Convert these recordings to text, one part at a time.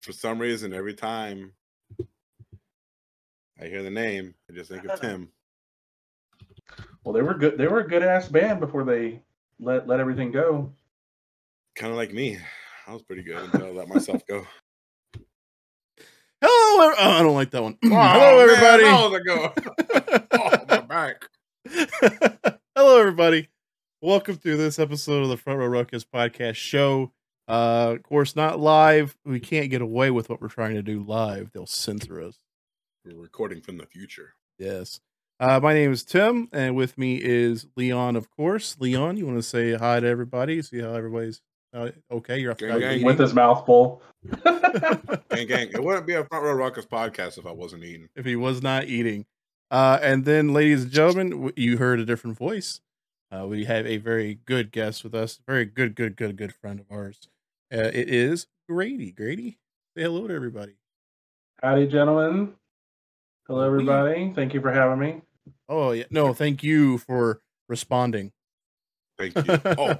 for some reason, every time I hear the name, I just think of Tim. Well, they were good. They were a good ass band before they let let everything go. Kind of like me. I was pretty good until I let myself go. Hello, oh, I don't like that one. Oh, Hello, everybody. Man, was a go. oh, my back. Hello, everybody. Welcome to this episode of the Front Row Ruckus podcast show. Uh, of course, not live. We can't get away with what we're trying to do live. They'll censor us. We're recording from the future. Yes. Uh, my name is Tim, and with me is Leon, of course. Leon, you want to say hi to everybody? See how everybody's uh, okay? You're Gang, gang. With his mouth full. Gang, gang. It wouldn't be a Front Row Ruckus podcast if I wasn't eating. if he was not eating. Uh, and then, ladies and gentlemen, you heard a different voice. Uh, we have a very good guest with us, very good, good, good, good friend of ours. Uh, it is Grady. Grady, say hello to everybody. Howdy, gentlemen. Hello, We- everybody. Thank you for having me. Oh yeah, no, thank you for responding. Thank you. Oh,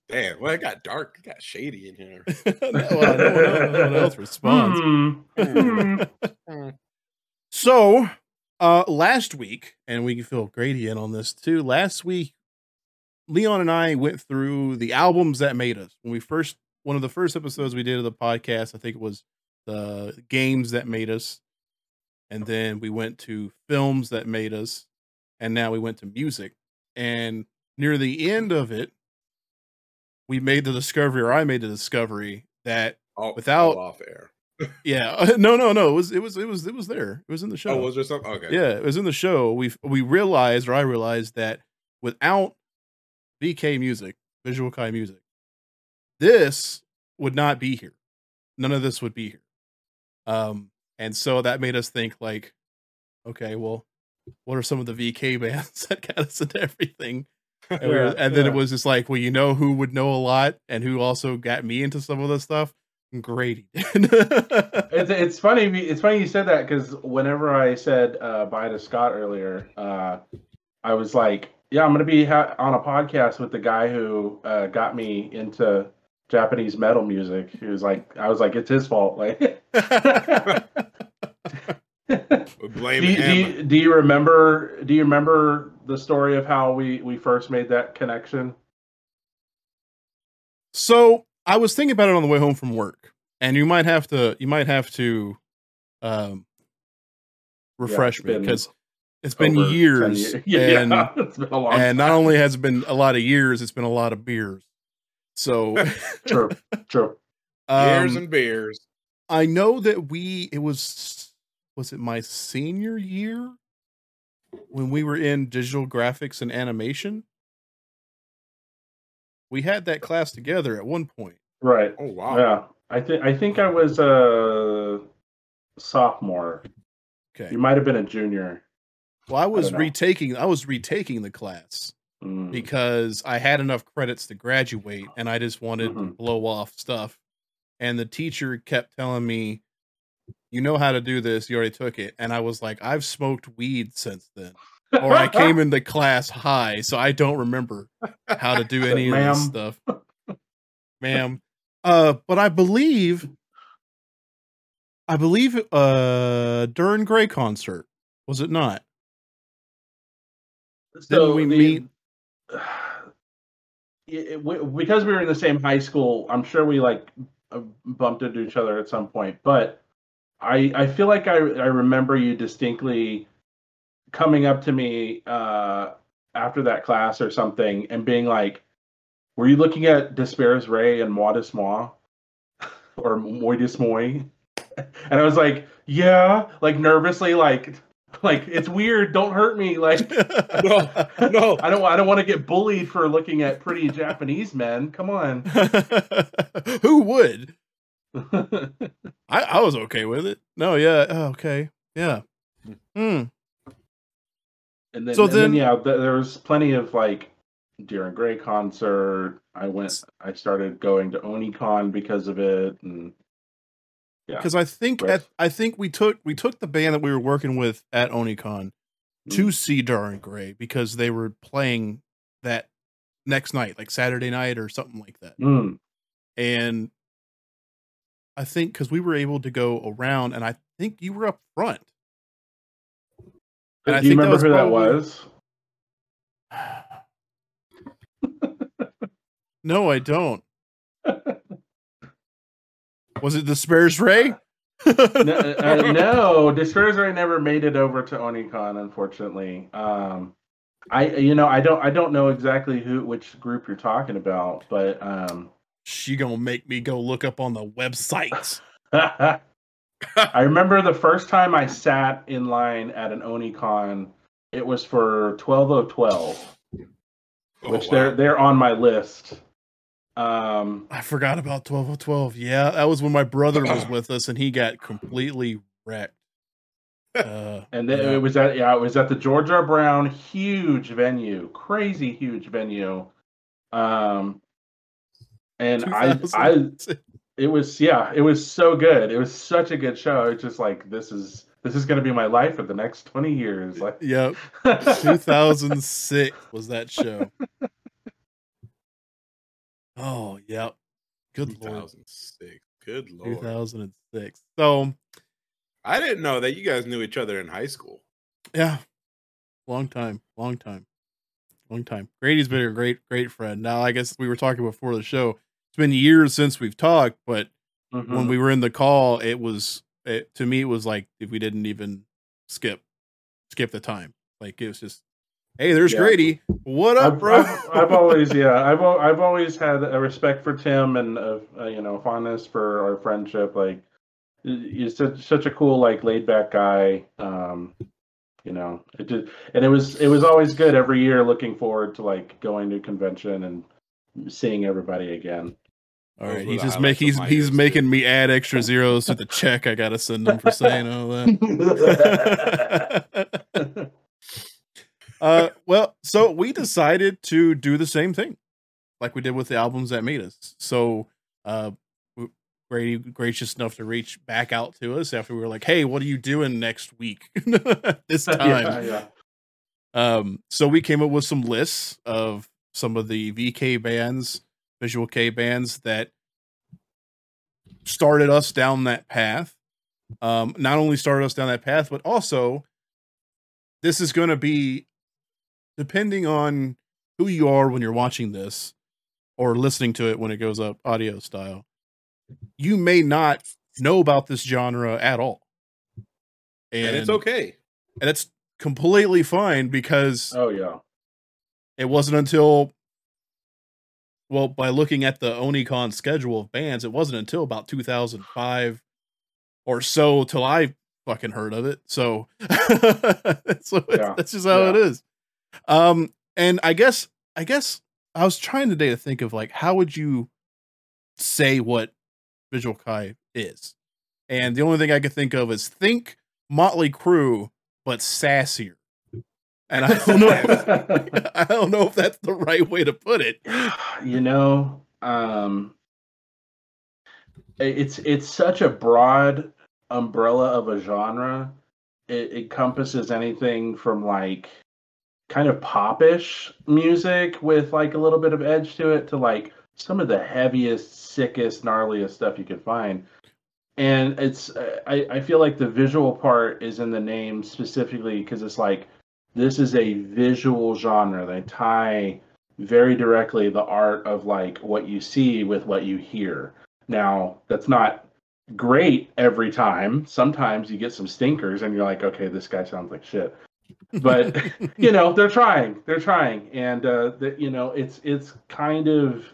damn. Well, it got dark. It got shady in here. no, well, no, one else, no one else responds. Hmm. Hmm. So, uh, last week, and we can fill Grady in on this too. Last week, Leon and I went through the albums that made us. When we first, one of the first episodes we did of the podcast, I think it was the games that made us, and then we went to films that made us, and now we went to music. And near the end of it, we made the discovery, or I made the discovery that Without- all off air. yeah, no, no, no, it was, it was, it was, it was there. It was in the show. Oh, was there something? Okay. Yeah, it was in the show. We we realized, or I realized that without VK music, Visual Kei music, this would not be here. None of this would be here. Um, and so that made us think like, okay, well, what are some of the VK bands that got us into everything? And, we were- Yeah, and then it was just like, well, you know who would know a lot and who also got me into some of this stuff? Grady. It's, it's funny. It's funny you said that because whenever I said uh, bye to Scott earlier, uh, I was like, "Yeah, I'm going to be ha- on a podcast with the guy who uh, got me into Japanese metal music." He was like, "I was like, it's his fault." Like, blame do, you, do, you, do you remember? Do you remember the story of how we we first made that connection? So I was thinking about it on the way home from work, and you might have to you might have to um refresh it's me because it's been 10 years, Yeah, and it's been and not only has it been a lot of years, it's been a lot of beers. So true, true. Beers um, and beers. I know that we it was was it my senior year when we were in digital graphics and animation. We had that class together at one point. Right. Oh, wow. Yeah, I think I think I was a sophomore. Okay. You might have been a junior. Well, I was don't retaking I was retaking the class Mm. because I had enough credits to graduate and I just wanted to Mhm. blow off stuff. And the teacher kept telling me, "You know how to do this. You already took it." And I was like, "I've smoked weed since then." Or I came into class high, so I don't remember how to do any of this stuff. Ma'am. Uh, but I believe I believe uh during Gray concert, was it not? so we the- meet- it- it- because we were in the same high school. I'm sure we like uh, bumped into each other at some point. But I I feel like I I remember you distinctly coming up to me uh, after that class or something and being like, "Were you looking at D'espairsRay and Moi dix Mois or Moi dix Mois?" And I was like, "Yeah," like nervously, like like it's weird. Don't hurt me, like. No, no. I don't. I don't want to get bullied for looking at pretty Japanese men. Come on. Who would? I, I was okay with it. No, yeah, oh, okay, yeah. Hmm. And then, So and then, then- yeah, th- there was plenty of like Dir en grey concert. I went. I started going to OniCon because of it, and Yeah. Because I think Right. at I think we took we took the band that we were working with at Onicon to Mm. see Dir en grey because they were playing that next night, like Saturday night or something like that. Mm. And I think because we were able to go around, and I think you were up front. And I Do you think remember who that was? No, I don't. Was it the Spares Ray? no, uh, no, D'espairsRay never made it over to Onicon, unfortunately. Um, I, you know, I don't, I don't know exactly who, which group you're talking about, but um, she gonna make me go look up on the website. I remember the first time I sat in line at an Onicon. It was for 12012, Oh, which wow. they're they're on my list. Um, I forgot about 1212. Yeah, that was when my brother was with us and he got completely wrecked. Uh, and then Yeah. it was at yeah, it was at the George R. Brown, huge venue, crazy huge venue. Um, and I, I, it was yeah, it was so good. It was such a good show. It's just like this is this is gonna be my life for the next twenty years. Like, Yep, 2006 was that show. Oh, yep. Good lord. 2006. Good lord. 2006. So, I didn't know that you guys knew each other in high school. yeah, long time, long time, long time. Grady's been a great, great friend. Now, I guess we were talking before the show. It's been years since we've talked, but when mhm. we were in the call, it was it, to me it was like if we didn't even skip skip the time. Like it was just, hey, there's Yeah. Grady. What up, I've, bro? I've, I've always yeah I've I've always had a respect for Tim and uh, uh, you know fondness for our friendship. Like he's such, such a cool like laid back guy. Um, you know it did, and it was it was always good every year. Looking forward to like going to convention and seeing everybody again. All Those right, were he's just making he's he's years, too. making me add extra zeros to the check I gotta send him for saying all that. uh, well, so we decided to do the same thing, like we did with the albums that made us. So, uh, Grady gracious enough to reach back out to us after we were like, "Hey, what are you doing next week?" this time, yeah, yeah. um, so we came up with some lists of some of the VK bands, Visual K bands that started us down that path. Um, not only started us down that path, but also this is going to be depending on who you are when you're watching this or listening to it when it goes up audio style. You may not know about this genre at all. And, it's okay. and it's completely fine because Oh yeah. it wasn't until well by looking at the onicon schedule of bands it wasn't until about 2005 or so till i fucking heard of it so so Yeah, that's just how it yeah. is um and i guess i guess i was trying today to think of like how would you say what visual kei is and the only thing i could think of is think motley Crue, but sassier and i don't know I don't know if that's the right way to put it. you know um it's it's such a broad umbrella of a genre it encompasses anything from like kind of popish music with like a little bit of edge to it to like some of the heaviest sickest gnarliest stuff you could find and it's uh, i i feel like the visual part is in the name specifically because it's like this is a visual genre they tie very directly the art of like what you see with what you hear. Now, that's not great every time. Sometimes you get some stinkers and you're like, okay, this guy sounds like shit. But you know, they're trying. They're trying. And uh the, you know, it's it's kind of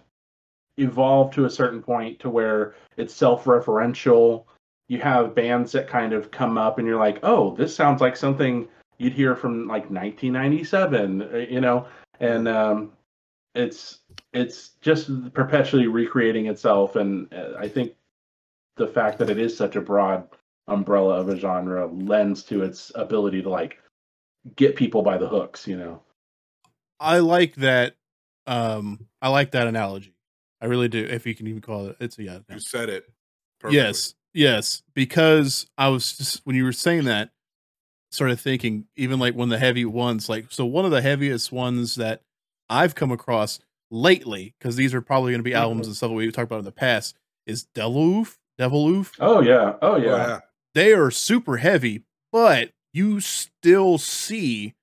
evolved to a certain point to where it's self-referential. You have bands that kind of come up and you're like, "Oh, this sounds like something you'd hear from like 1997," uh, you know. And um it's it's just perpetually recreating itself and uh, i think the fact that it is such a broad umbrella of a genre lends to its ability to like get people by the hooks you know I like that. Um, I like that analogy. I really do. If you can even call it, it's a yeah. You said it. perfectly. Yes, yes. Because I was just when you were saying that, started thinking even like one of the heavy ones. Like so, one of the heaviest ones that I've come across lately, because these are probably going to be albums and stuff that we've talked about in the past, is Deluf Deviloof. Oh yeah. Oh Oh, yeah. yeah. They are super heavy, but you still see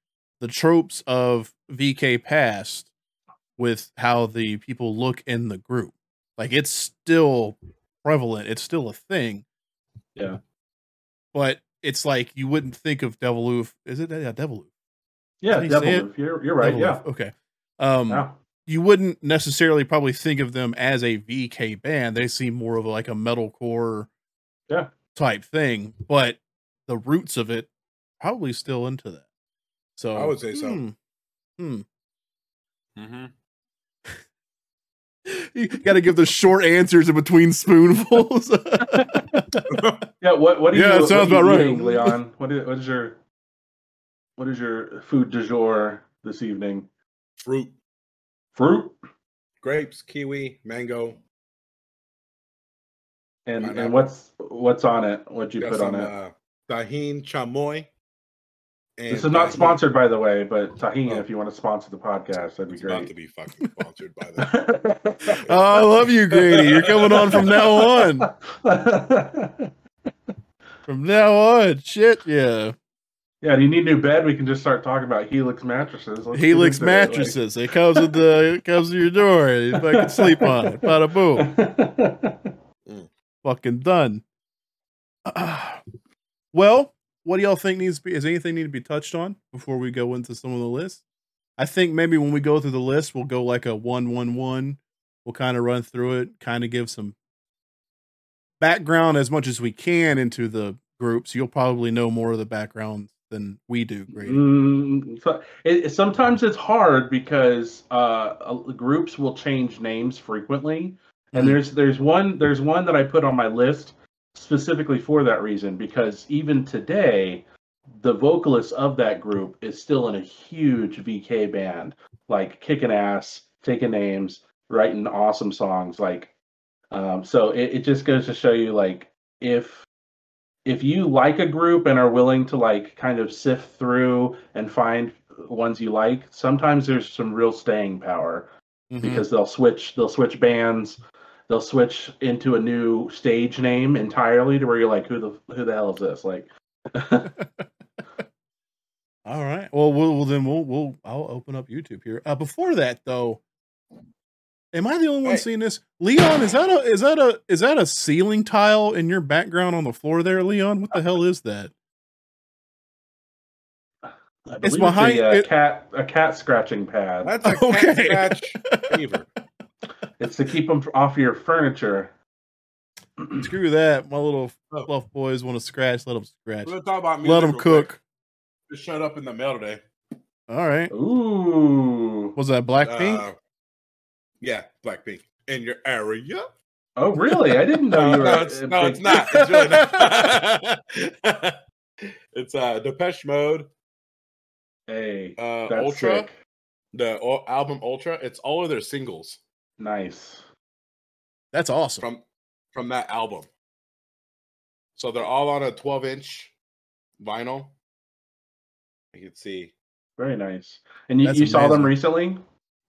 the tropes of VK past with how the people look in the group. Like it's still prevalent. It's still a thing. Yeah. But it's like you wouldn't think of Deviloof. Is it yeah, Deviloof? Yeah. Devil? Roof. You're you're right. Devil Yeah. Oof, Okay. Um yeah. you wouldn't necessarily probably think of them as a VK band. They seem more of like a metalcore Yeah. type thing, but the roots of it probably still into that. So I would say so. hmm, hmm. Mm-hmm. You got to give the short answers in between spoonfuls. Yeah. What what do you? Yeah, it what sounds are you about right. eating, Leon. What is what is your what is your food du jour this evening? Fruit, Fruit grapes, kiwi, mango. and Pineapple. and what's what's on it? What'd you Got put some on it? uh, Tajín chamoy. And this is not sponsored, by the way, but Tajín, Oh. if you want to sponsor the podcast, that'd be It's about to be fucking sponsored by them. oh, I love you, Grady. You're coming on from now on. From now on, shit, yeah. yeah, do you need a new bed? We can just start talking about Helix mattresses. Let's Helix into it, like- mattresses. It comes with the it comes to your door. You fucking sleep on it. Bada boom. fucking done. well, what do y'all think needs to be? Is anything need to be touched on before we go into some of the lists? I think maybe when we go through the list, we'll go like a one one one. We'll kind of run through it, kind of give some background as much as we can into the groups. You'll probably know more of the background than we do, Grady. Mm, so it, sometimes it's hard because uh, groups will change names frequently, and Mhm. there's there's one there's one that I put on my list specifically for that reason because even today, the vocalist of that group is still in a huge VK band, like kicking ass, taking names, writing awesome songs. Like, um, so it, it just goes to show you like if if you like a group and are willing to like kind of sift through and find ones you like, sometimes there's some real staying power Mhm. because they'll switch they'll switch bands, they'll switch into a new stage name entirely to where you're like, who the who the hell is this? Like All right. Well, we'll, well then we'll we'll I'll open up YouTube here. Uh, before that though, am I the only one Hey. seeing this? Leon, is that a is that a is that a ceiling tile in your background on the floor there, Leon? What the hell is that? I It's believe behind- a, uh, it- cat a cat scratching pad. That's a Okay. cat scratch fever. It's to keep them off your furniture. Screw that. My little Oh. fluff boys want to scratch. Let them scratch. We're talk about Let them real quick. cook. Just showed up in the mail today. All right. Ooh. Was that Blackpink? Uh, yeah, Blackpink in your area. Oh really? I didn't know you were. no, it's, no, it's not. It's really not. it's uh Depeche Mode, Hey, uh that's Ultra, sick. the o- album Ultra. It's all of their singles Nice. That's awesome. from from that album. So they're all on a 12 inch vinyl. You can see. Very nice. And you, That's you saw them recently?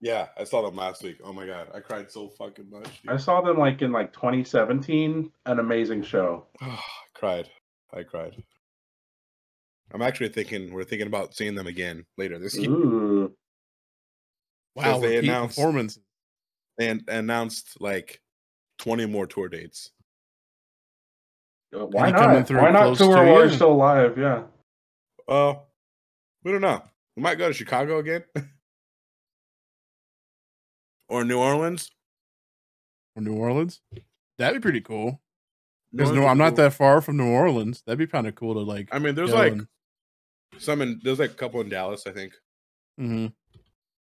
Yeah, I saw them last week. Oh my god, I cried so fucking much. dude. I saw them like in like 2017. An amazing show. I cried. I cried. I'm actually thinking we're thinking about seeing them again later this year. Ooh. Wow. they announced- performance. And announced like 20 more tour dates. Uh, Why not? Why not tour to while you? you're still alive? Yeah. Uh, we don't know. We might go to Chicago again, or New Orleans. Or New Orleans. That'd be pretty cool. Because no, I'm is not that far from New Orleans. That'd be kind of cool to like. I mean, there's like and- some in. There's like a couple in Dallas, I think. Mhm.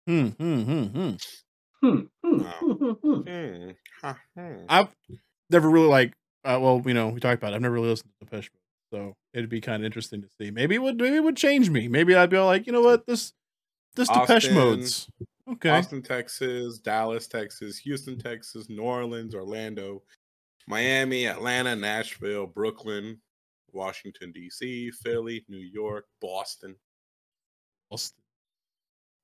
Hmm. Hmm. Hmm. Hmm. Hmm. hmm, Wow. hmm. I've never really like. Uh, well, you know, we talked about. It. I've never really listened to Depeche Mode, so it'd be kind of interesting to see. Maybe it would. Maybe it would change me. Maybe I'd be all like, you know what, this this Depeche Austin, Mode's okay. Austin, Texas, Dallas, Texas, Houston, Texas, New Orleans, Orlando, Miami, Atlanta, Nashville, Brooklyn, Washington D.C., Philly, New York, Boston, Austin.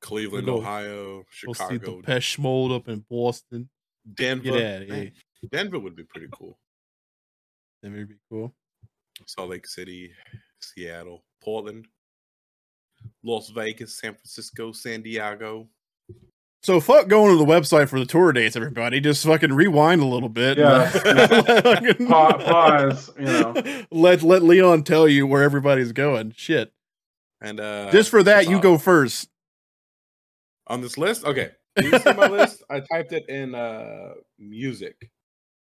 Cleveland, go. Ohio, We'll see Chicago, Depeche Mode up in Boston. Denver. Get outta here. Denver would be pretty cool. Denver would be cool. Salt Lake City, Seattle, Portland, Las Vegas, San Francisco, San Diego. So fuck going to the website for the tour dates, everybody. Just fucking rewind a little bit. Yeah. Fucking- Pa- pause, you know. Let let Leon tell you where everybody's going. Shit. And uh Just for that, you go first. On this list. Okay. You see my list? I typed it in uh music.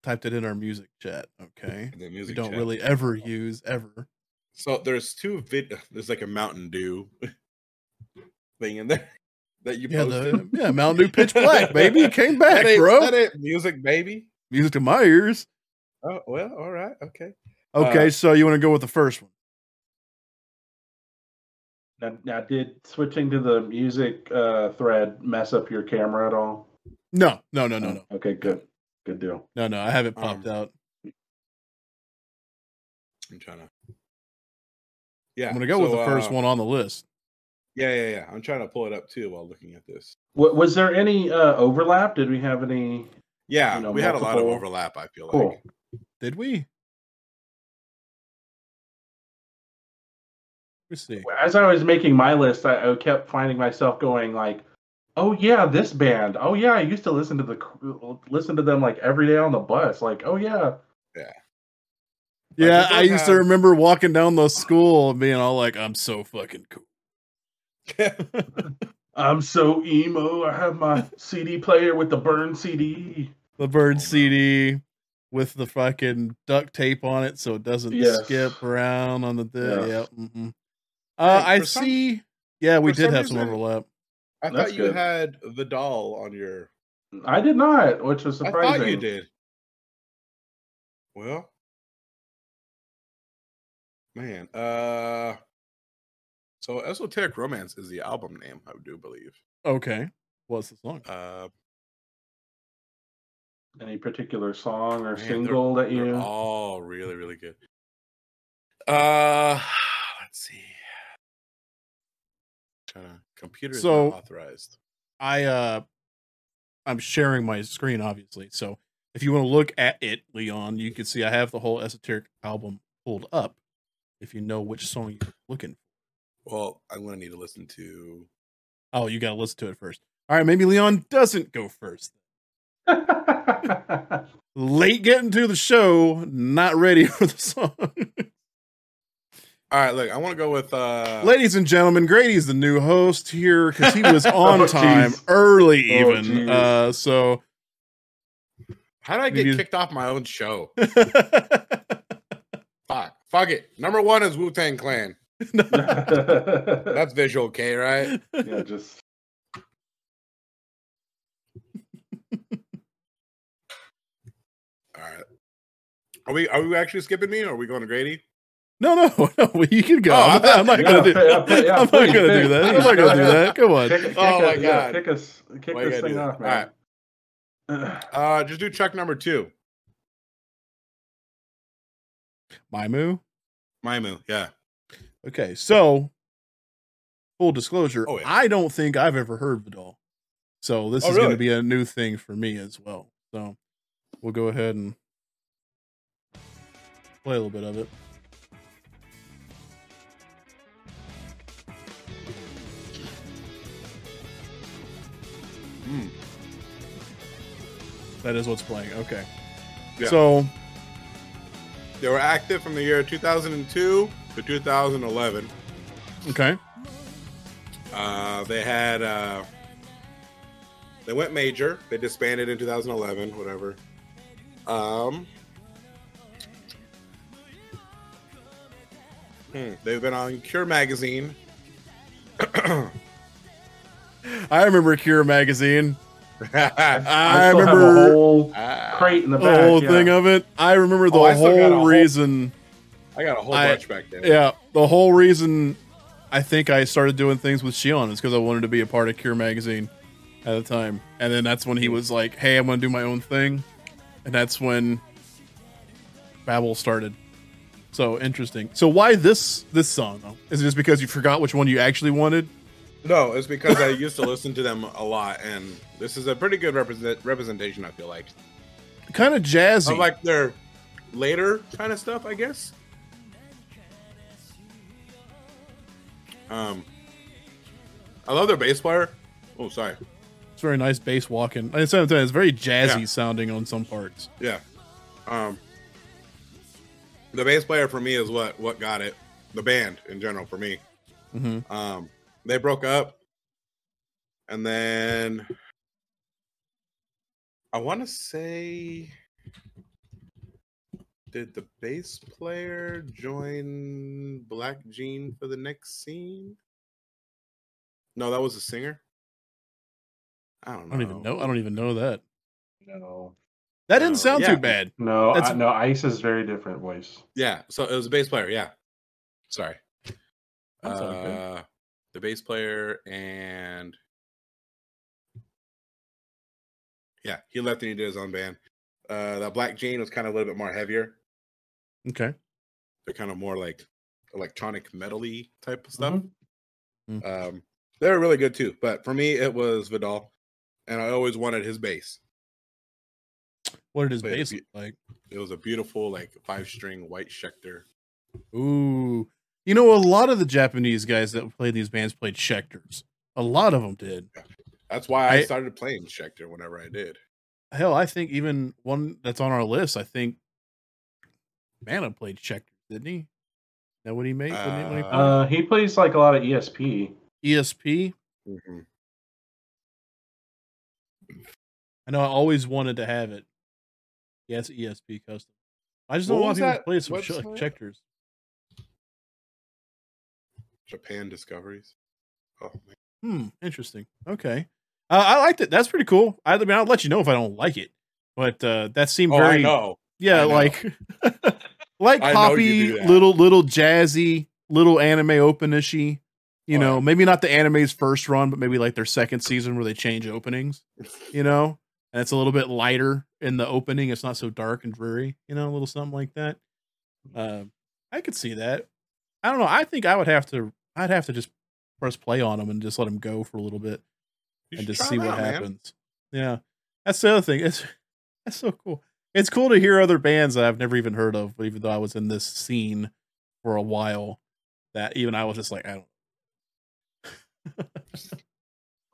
Typed it in our music chat. Okay. The We music don't chat. really ever use ever. So there's two vid. There's like a Mountain Dew thing in there that you Yeah, posted. the, yeah, Mountain Dew Pitch Black, baby. It came back, that bro. That ain't music, baby. Music to my ears. Oh well, all right, okay. Okay, Uh, so you want to go with the first one? Now, now, did switching to the music uh, thread mess up your camera at all? No, no, no, no, no, Okay, good, good deal. no, no. I haven't popped Um, out. I'm trying to. Yeah, I'm gonna go with the first uh, one on the list. Yeah, yeah, yeah. I'm trying to pull it up too while looking at this. W- was there any uh, overlap? Did we have any? Yeah, You know, we had a lot of overlap. I feel Cool. like. Did we? As I was making my list, I, I kept finding myself going like, "Oh yeah, this band. Oh yeah, I used to listen to the listen to them like every day on the bus. Like, oh yeah, Yeah, it I does used to remember walking down the school and being all like, "I'm so fucking cool." I'm so emo. I have my CD player with the burn CD. The bird Oh. CD with the fucking duct tape on it so it doesn't Yes. skip around on the di- Yeah. yeah. mm-mm. Uh, Hey, I some- see. Yeah, we did some have some overlap. I That's thought you good. had the doll on your. I did not, which was surprising. I thought you did. Well, man. Uh, so esoteric romance is the album name, I do believe. Okay, what's the song? Uh, Any particular song or Man, they're- single that they're you? all really, really good. Uh, let's see. Trying to computer So- authorized. I uh, I'm sharing my screen, obviously. So if you want to look at it, Leon, you can see I have the whole esoteric album pulled up. If you know which song you're looking for. Well, I'm gonna need to listen to. Oh, you got to listen to it first. All right, maybe Leon doesn't go first. Late getting to the show, not ready for the song. All right, look, I want to go with. uh Ladies and gentlemen, Grady's the new host here because he was on Oh, time jeez. early, Oh, even. jeez. uh, so How do I get you- kicked off my own show? Fuck, fuck it. Number one is Wu Tang Clan. That's visual, okay, right? yeah, just All right. Are we are we actually skipping me, or are we going to Grady? No, no, no. You can go. Oh, I I'm, thought- I'm not Yeah, gonna do. yeah, yeah, yeah, I'm not gonna do that. I'm not gonna do that. Come on. kick, kick, Oh my us, yeah, God. kick us, kick Why this thing that? off, All right. man. Uh, just do check number two. Maimu. Maimu, yeah. Okay, so full disclosure, Oh, yeah. I don't think I've ever heard Vidoll. So this Oh, is going to be a new thing for me as well. So we'll go ahead and play a little bit of it. Mm. That is what's playing. Okay. Yeah. So They were active from the year 2002 to 2011. okay. Uh, they had uh, they went major. They disbanded in 2011, whatever. Um, hmm, they've been on Cure magazine. I remember Cure magazine. I, I, remember a whole crate in the the back. whole yeah. thing of it. I remember the Oh, I still got a whole whole- reason. I got a whole I- bunch back there. Yeah, the whole reason I think I started doing things with Shion is because I wanted to be a part of Cure magazine at the time, and then that's when he was like, "Hey, I'm going to do my own thing," and that's when Babel started. So interesting. So why this this song though? Is it just because you forgot which one you actually wanted? No, it's because I used to listen to them a lot, and this is a pretty good represent representation. I feel like Kind of jazzy. of like their later kind of stuff, I guess. Um, I love their bass player. Oh, sorry. It's very nice bass walking. It's very jazzy Yeah. sounding on some parts. Yeah. Um, the bass player for me is what what got it. The band in general for me. hmm Um, they broke up, and then I want to say, did the bass player join Black Jean for the next scene? No, that was a singer. I don't I don't even know. I don't even know that. No, That didn't No, sound yeah. too bad. no, That's- I, no. Ice is very different voice. Yeah, so it was a bass player. Yeah, sorry. That's all good. Uh, the bass player and yeah, he left and he did his own band. Uh, that Black Jane was kind of a little bit more heavier. Okay. They're kind of more like electronic metally type of stuff. Mhm. Um, they were really good too, but for me it was Vidoll, and I always wanted his bass. What did his Wait, bass look like? It was a beautiful like five string white Schecter. Ooh. You know, a lot of the Japanese guys that played these bands played Schecters. A lot of them did. That's why I, I- started playing Schecter whenever I did. Hell, I think even one that's on our list, I think Mana played Schecters, didn't he? Is that what he made? When he, when Uh. Uh, he plays like a lot of ESP. ESP? Mhm. I know I always wanted to have it. Yeah, it's ESP custom. I just know What a lot of people that play some website? sh- Schecters. Japan Discoveries. Oh man. Hmm, interesting. Okay. Uh, I liked it. That's pretty cool. I, I mean, I'll let you know if I don't like it. But uh, that seemed Oh, very I know. Yeah, I know. like like I know you poppy, little little jazzy, little anime openishy. You Oh, know, yeah. maybe not the anime's first run, but maybe like their second season where they change openings. You know, and it's a little bit lighter in the opening. It's not so dark and dreary. You know, a little something like that. Uh, I could see that. I don't know. I think I would have to. I'd have to just press play on them and just let them go for a little bit You and just see what out, man. happens. Yeah, that's the other thing. It's that's so cool. It's cool to hear other bands that I've never even heard of, but even though I was in this scene for a while, that even I was just like, I don't.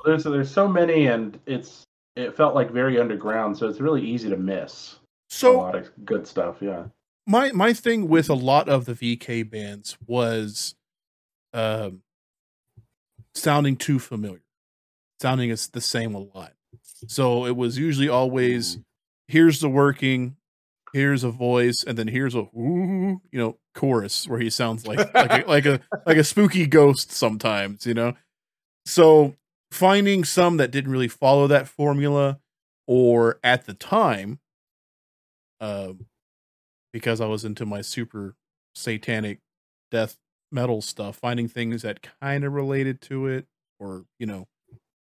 There's there's so many, and it's it felt like very underground, so it's really easy to miss a So lot of good stuff. Yeah. my my thing with a lot of the VK bands was, um, sounding too familiar, sounding as the same a lot. So it was usually always here's the working, here's a voice, and then here's a you know, chorus where he sounds like like a, like a like a spooky ghost sometimes, you know. So finding some that didn't really follow that formula, or at the time, um, because I was into my super satanic death metal stuff, finding things that kind of related to it, or you know,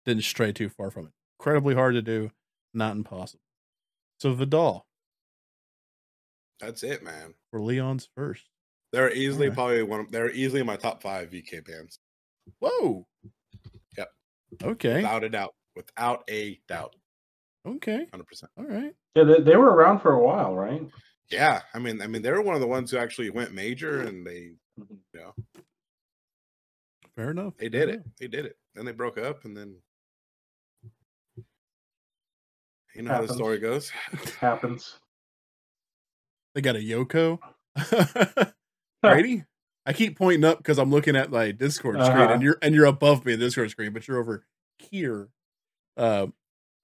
didn't stray too far from it. Incredibly hard to do, not impossible. So Vidoll That's it, man. for Leon's first. They're easily Alright. probably one. Of, they're easily my top five VK bands, Whoa. Yep. Okay. without a doubt. Without a doubt, Okay. hundred percent. All right. Yeah, they, they were around for a while, right? Yeah, I mean, I mean, they were one of the ones who actually went major, and they, Mhm. you know, Fair enough. they fair did it. enough. They did it. Then they broke up, and then you know how the story goes. Happens. They got a Yoko. Grady? I keep pointing up because I'm looking at my Discord screen Uh-huh. and you're and you're above me in the Discord screen, but you're over here. Um,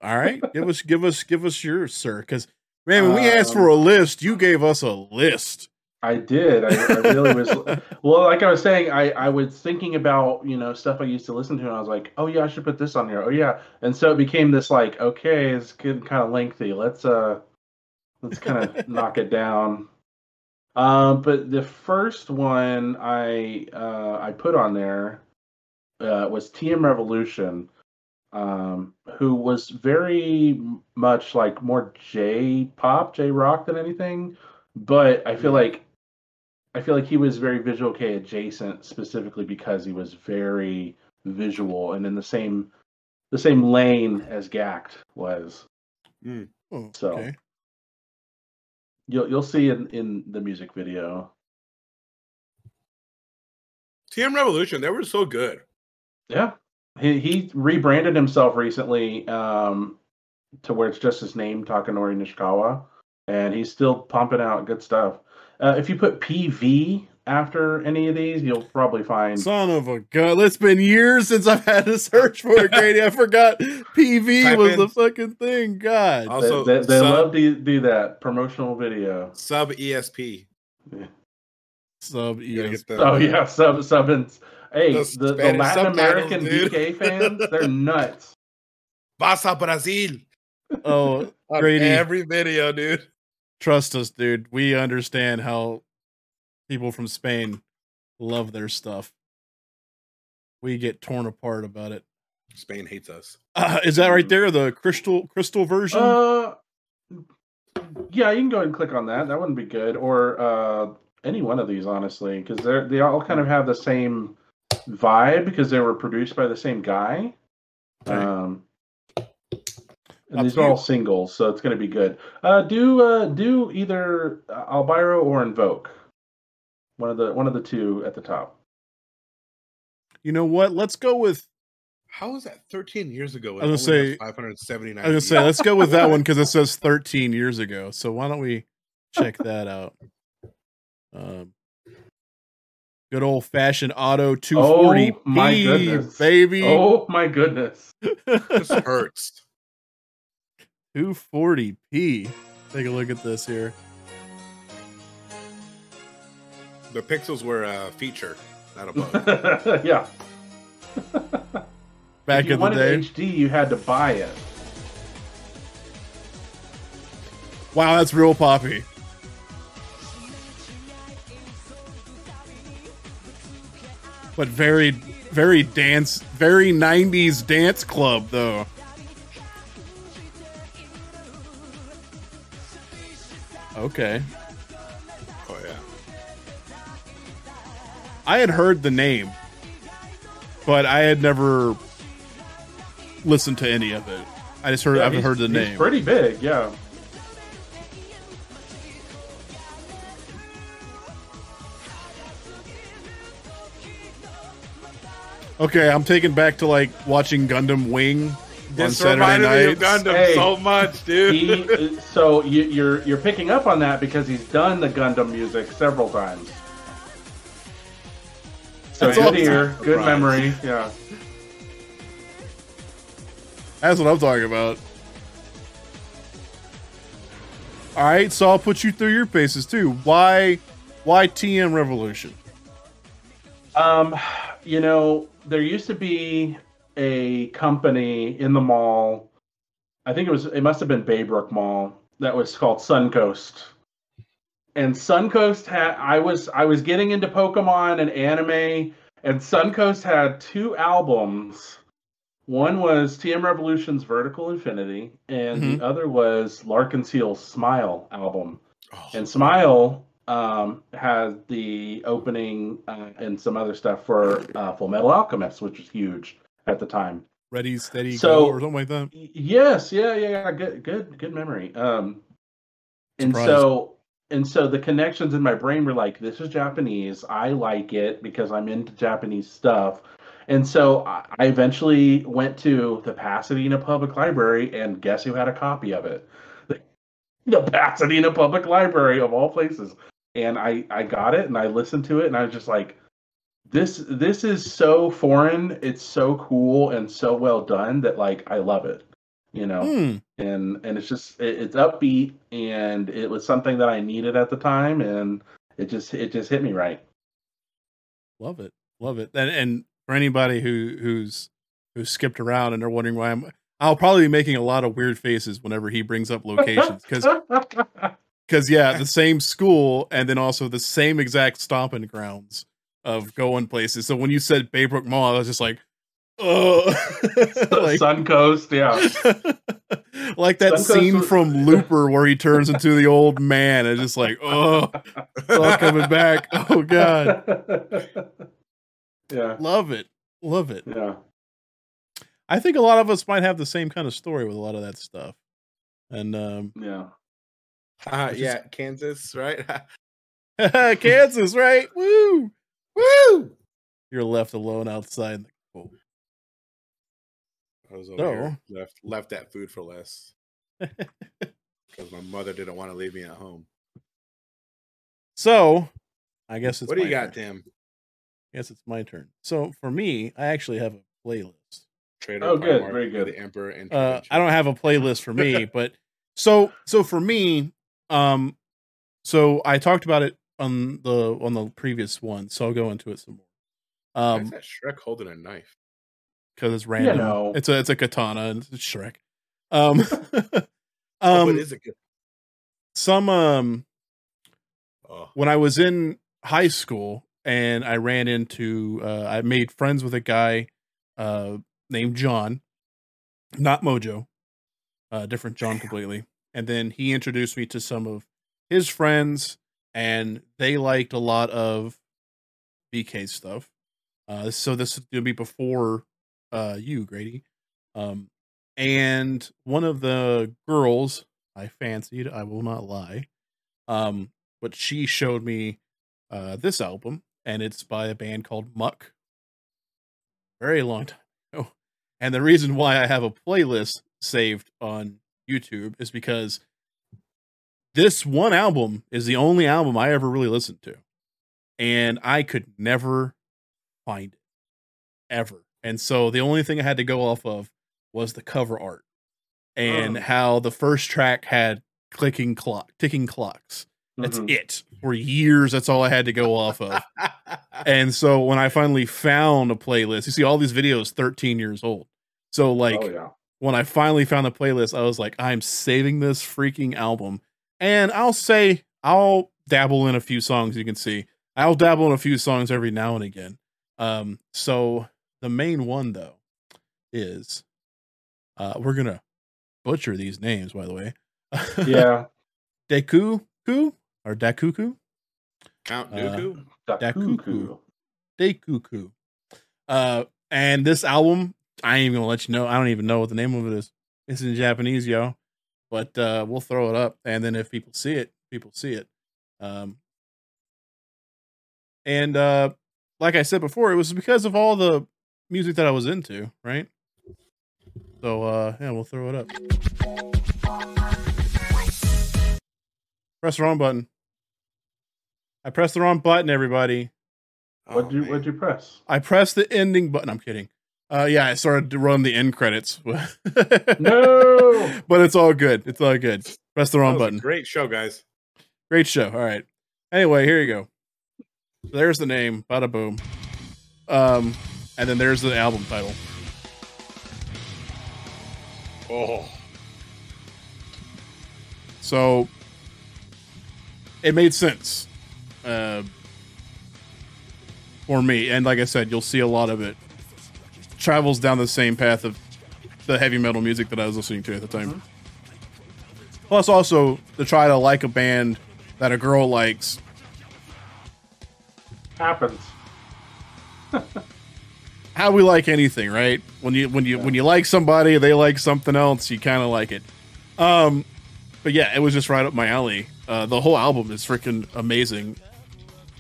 all right, give us give us give us yours, sir. Because man, when we asked for a list, you gave us a list. I did. I, I really was. Well, like I was saying, I, I was thinking about you know stuff I used to listen to, and I was like, oh yeah, I should put this on here. Oh yeah, and so it became this like, okay, it's getting kind of lengthy. Let's uh, let's kind of knock it down. Um, but the first one I uh, I put on there uh, was TM Revolution, um, who was very much like more J pop, J rock than anything. But I feel like I feel like he was very visual K adjacent, specifically because he was very visual and in the same the same lane as Gackt was. Oh, So- okay. You'll you'll see in in the music video. TM Revolution, they were so good. Yeah, he he rebranded himself recently um, to where it's just his name, Takanori Nishikawa, and he's still pumping out good stuff. Uh, if you put PV after any of these, you'll probably find. Son of a gun! It's been years since I've had to search for it, Grady. I forgot PV Type was in- the fucking thing. God, Also, they, they, they sub- love to do that promotional video. Sub ESP. Yeah. sub You gotta ES. get Oh yeah, sub subbins. Hey, Those the, the Latin subtitles, American dude. VK fans, they're nuts. Basa Brazil. Oh, Grady. Every video, dude. Trust us, dude. We understand how people from Spain love their stuff. We get torn apart about it. Spain hates us. Uh, is that right there? The crystal crystal version? Uh, yeah, you can go ahead and click on that. That wouldn't be good, or uh, any one of these, honestly, because they're they all kind of have the same vibe because they were produced by the same guy. Okay. Um, and Up these are all singles, so it's going to be good. Uh, do uh, do either uh, Albireo or Invoke. One of the one of the two at the top. you know what? Let's go with. How was that 13 years ago? I was gonna say- 579. I was gonna say let's go with that one because it says 13 years ago. So why don't we check that out? Um, good old fashioned auto 240 Oh, my goodness. baby. Oh my goodness! this hurts. 240p. Take a look at this here. The pixels were a feature, not a bug. yeah. Back if you in the day. HD, you had to buy it. Wow, that's real poppy. But very, very dance, very 90s dance club, though. Okay. oh yeah. I had heard the name, but I had never listened to any of it. I just heard, Yeah, I haven't heard the name. pretty big, yeah. Okay, I'm taken back to like watching Gundam Wing on This Saturday reminded me of nights. Gundam Hey, so much, dude. He, so you, you're you're picking up on that because he's done the Gundam music several times. So That's good awesome. ear, good Surprise. memory, yeah. That's what I'm talking about. All right, so I'll put you through your paces too. Why, why TM Revolution? Um, you know, there used to be a company in the mall. I think it was it must have been Baybrook Mall that was called Suncoast. And Suncoast had I was I was getting into Pokemon and anime and Suncoast had two albums. One was TM Revolution's Vertical Infinity and Mhm. the other was L'Arc-en-Ciel's Smile album. Oh, And Smile um, has the opening uh, and some other stuff for uh, Fullmetal Alchemist, which was huge at the time. Ready, steady, So- go, or something like that. Yes, yeah, yeah, yeah. Good, good, good memory. Um, and so, and so the connections in my brain were like, this is Japanese. I like it because I'm into Japanese stuff. And so I I eventually went to the Pasadena Public Library, and guess who had a copy of it? The Pasadena Public Library of all places. And I I got it, and I listened to it, and I was just like, this this is so foreign. It's so cool and so well done that like I love it. You know Hmm. and and it's just it, it's upbeat and it was something that I needed at the time and it just it just hit me right. Love it, love it. And and for anybody who who's who skipped around and they're wondering why I'm, I'll probably be making a lot of weird faces whenever he brings up locations because because yeah, the same school and then also the same exact stomping grounds of going places. So when you said Baybrook Mall, I was just like, oh, like, Suncoast, yeah. like that Suncoast scene was- from Looper where he turns into the old man and just like, oh, it's all coming back. Oh god, yeah, love it, love it. yeah. I think a lot of us might have the same kind of story with a lot of that stuff. And um, Yeah. Uh, Which is- yeah, Kansas, right? Kansas, right? Woo! Woo! You're left alone outside the cold. I was over So- here, left left that food for less because my mother didn't want to leave me at home. So, I guess it's what do you my got, turn. Tim? I guess it's my turn. So for me, I actually have a playlist. Trader Oh, good, Primark very good. The Emperor and Uh, I don't have a playlist for me, but so so for me, um, so I talked about it on the on the previous one, so I'll go into it some more. Why is Um, that Shrek holding a knife? because it's random. know. It's a it's a katana and it's Shrek. Um, oh, um, but is it good? some um Oh, when I was in high school and I ran into uh I made friends with a guy uh named John, not Mojo, uh different John completely. And then he introduced me to some of his friends and they liked a lot of VK stuff. Uh so this is gonna be before uh you, Grady. Um and one of the girls I fancied, I will not lie. Um but she showed me uh, this album, and it's by a band called MUCC. Very long time ago. And the reason why I have a playlist saved on YouTube is because this one album is the only album I ever really listened to. And I could never find it. Ever. And so the only thing I had to go off of was the cover art and Oh. how the first track had clicking clock, ticking clocks. That's Mhm. it. For years, that's all I had to go off of. And so when I finally found a playlist, you see all these videos 13 years old. So like oh yeah. when I finally found the playlist, I was like, I'm saving this freaking album. And I'll say I'll dabble in a few songs, you can see. I'll dabble in a few songs every now and again. Um, so the main one though is uh we're gonna butcher these names, by the way. Yeah. Deku Ku or Dakuku? Count Uh, Dooku? Dakuku. Daikuku. Uh, and this album, I ain't even gonna let you know. I don't even know what the name of it is. It's in Japanese, yo. But uh, we'll throw it up, and then if people see it, people see it. Um, and uh, like I said before, it was because of all the music that I was into, right? So uh, yeah, we'll throw it up. Press the wrong button. I pressed the wrong button, everybody. What'd Oh, you. What'd you press? I pressed the ending button. I'm kidding. Uh, yeah, I started to run the end credits. No. but it's all good. It's all good. Press the wrong button. Great show, guys. Great show. All right. Anyway, here you go. There's the name. Bada boom. Um, and then there's the album title. Oh, So it made sense uh, for me. And like I said, you'll see a lot of it travels down the same path of the heavy metal music that I was listening to at the time. Plus, also to try to like a band that a girl likes. Happens. How we like anything, right? When you when you when you like somebody, they like something else. You kind of like it. Um, but yeah, it was just right up my alley. Uh, the whole album is freaking amazing.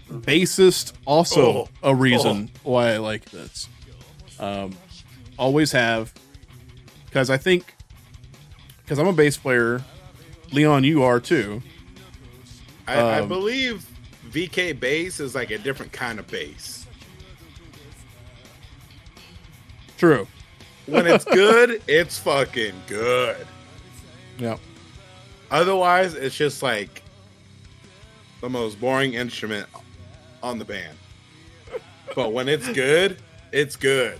Bassist also Oh. a reason why I like this. Um, always have because I think because I'm a bass player. Leon, you are too. I, I Um, believe VK bass is like a different kind of bass. True. When it's good, it's fucking good. Yeah. Otherwise, it's just like the most boring instrument on the band. But when it's good, it's good.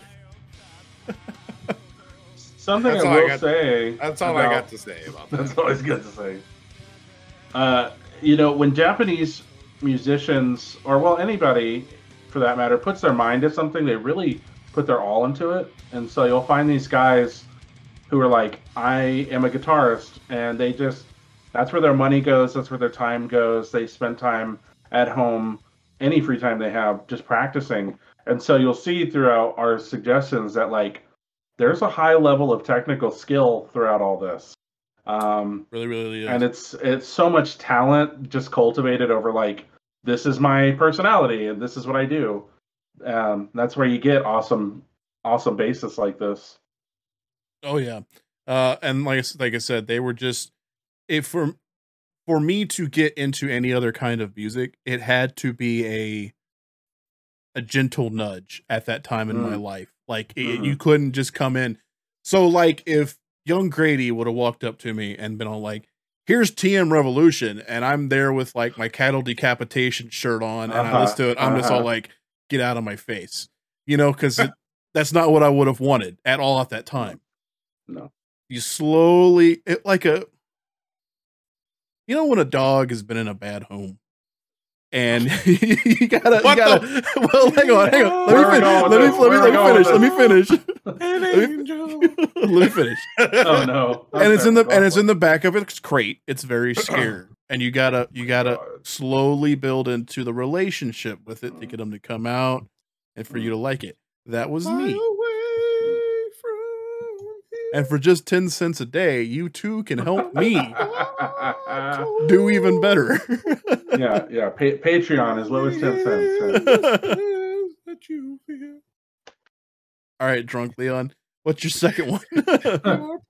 Something That's I all I will got- say. That's all I got to say about that. That's always good to say. Uh, you know, when Japanese musicians, or well, anybody for that matter, puts their mind to something, they really put their all into it. And so you'll find these guys who are like, I am a guitarist, and they just, that's where their money goes, that's where their time goes. They spend time at home, any free time they have, just practicing. And so you'll see throughout our suggestions that, like, there's a high level of technical skill throughout all this Um, Really, really is. and it's it's so much talent just cultivated over like this is my personality and this is what I do. Um, that's where you get awesome awesome bassists like this. Oh yeah, uh, and like like I said, they were just if for for me to get into any other kind of music, it had to be a a gentle nudge at that time in my Mm. life. Like it, Mhm. you couldn't just come in. So like if young Grady would have walked up to me and been all like, "Here's TM Revolution," and I'm there with like my cattle decapitation shirt on, and I Uh-huh, listen to it, I'm just all uh-huh. like, "Get out of my face," you know, because that's not what I would have wanted at all at that time No. you slowly it like a you know when a dog has been in a bad home and you gotta What you gotta well hang on hang on. Where let me going fin- let me let me let me finish let me An Let me- angel. finish let me finish. Oh no. and it's in the and it's in the back of its crate. It's very scared. And you gotta you gotta slowly build into the relationship with it to get them to come out and for you to like it. That was me. away from here. And for just 10 cents a day you too can help me do even better yeah. Pa- Patreon is lowest ten cents. that All right, drunk Leon. What's your second one?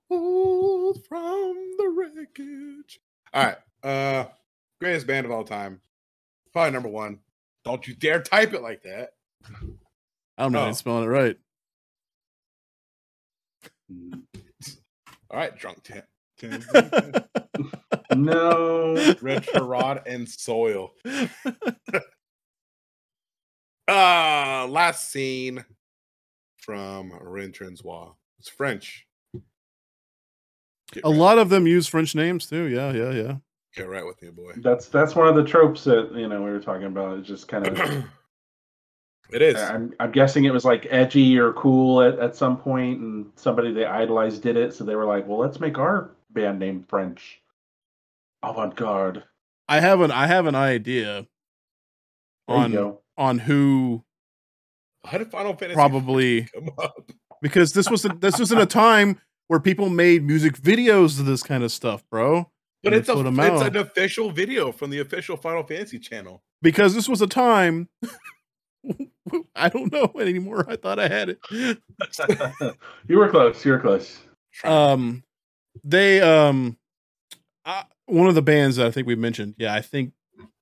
pulled from the wreckage. All right, uh, greatest band of all time, probably number one. Don't you dare type it like that. I'm not know. Oh. I'm spelling it right. All right, drunk Tim. Tim. No. Retro Rod and Soil. Uh last scene from Rentrer en Soi. It's French. Get A right- lot of them use French names too. Yeah, yeah, yeah. Get right with me, boy. That's that's one of the tropes that you know we were talking about. It's just kind of. it is. I'm I'm guessing it was like edgy or cool at, at some point, and somebody they idolized did it, so they were like, "Well, let's make our band name French, avant garde." I have an I have an idea There on on who How did Final Fantasy probably come up? because this was a, this was in a time where people made music videos of this kind of stuff, bro. But it's a, it's out. an official video from the official Final Fantasy channel. Because this was a time. I don't know anymore. I thought I had it. you were close. You were close. um they um I, one of the bands that i think we mentioned yeah i think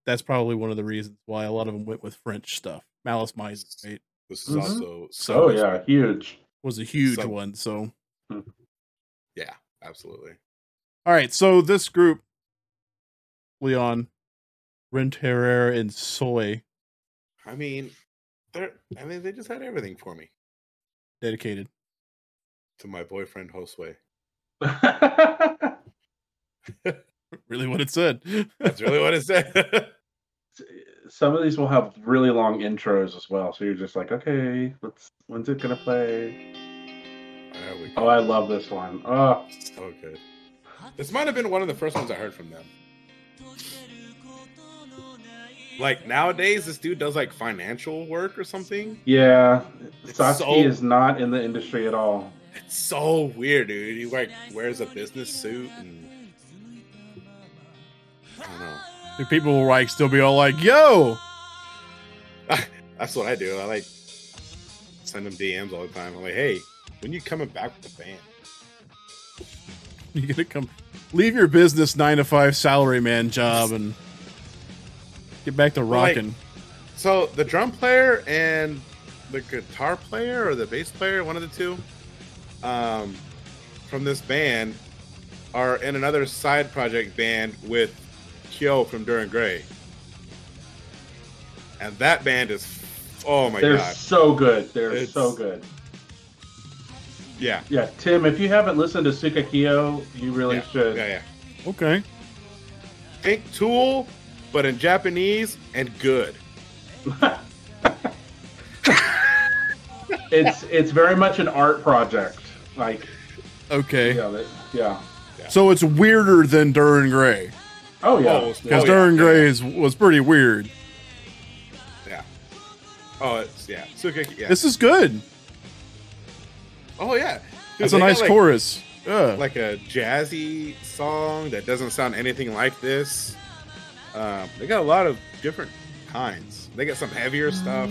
that's probably one of the reasons why a lot of them went with french stuff malice miser right This is Mhm. also Oh so yeah, huge. was a huge Some- one so yeah, absolutely. all right so this group leon Rentrer en Soi I mean, they're I mean they just had everything for me. dedicated To my boyfriend Josue. really what it said That's really what it said. Some of these will have really long intros as well, so you're just like, okay, let's. When's it gonna play? Ah, there Oh. I love this one. Oh, so good. This might have been one of the first ones I heard from them. Like nowadays, this dude does like financial work or something. yeah. It's Satsuki so- is not in the industry at all. It's so weird, dude. He like wears a business suit and I don't know. Do people will like still be all like yo That's what I do. I like send them DMs all the time. I'm like, hey, when you coming back with the band? you gonna come leave your business nine to five salary man job and get back to Well, like- rocking So the drum player and the guitar player or the bass player, one of the two, um, from this band are in another side project band with Kyo from Dir en grey. And that band is oh my god. They're god. so good. They're It's- so good. Yeah. Yeah, Tim, if you haven't listened to Sukekiyo, you really yeah. should. Yeah, yeah. okay Think Tool, but in Japanese and good. it's it's very much an art project. Like, okay yeah, that, yeah. So it's weirder than Dir en grey Oh yeah. Oh, oh because Oh, Duran yeah, Gray is, was pretty weird. Yeah. Oh, it's yeah. Suka, yeah. This is good. oh yeah. Dude, That's a got, nice like, chorus. Like a jazzy song that doesn't sound anything like this. Um, they got a lot of different kinds. They got some heavier stuff.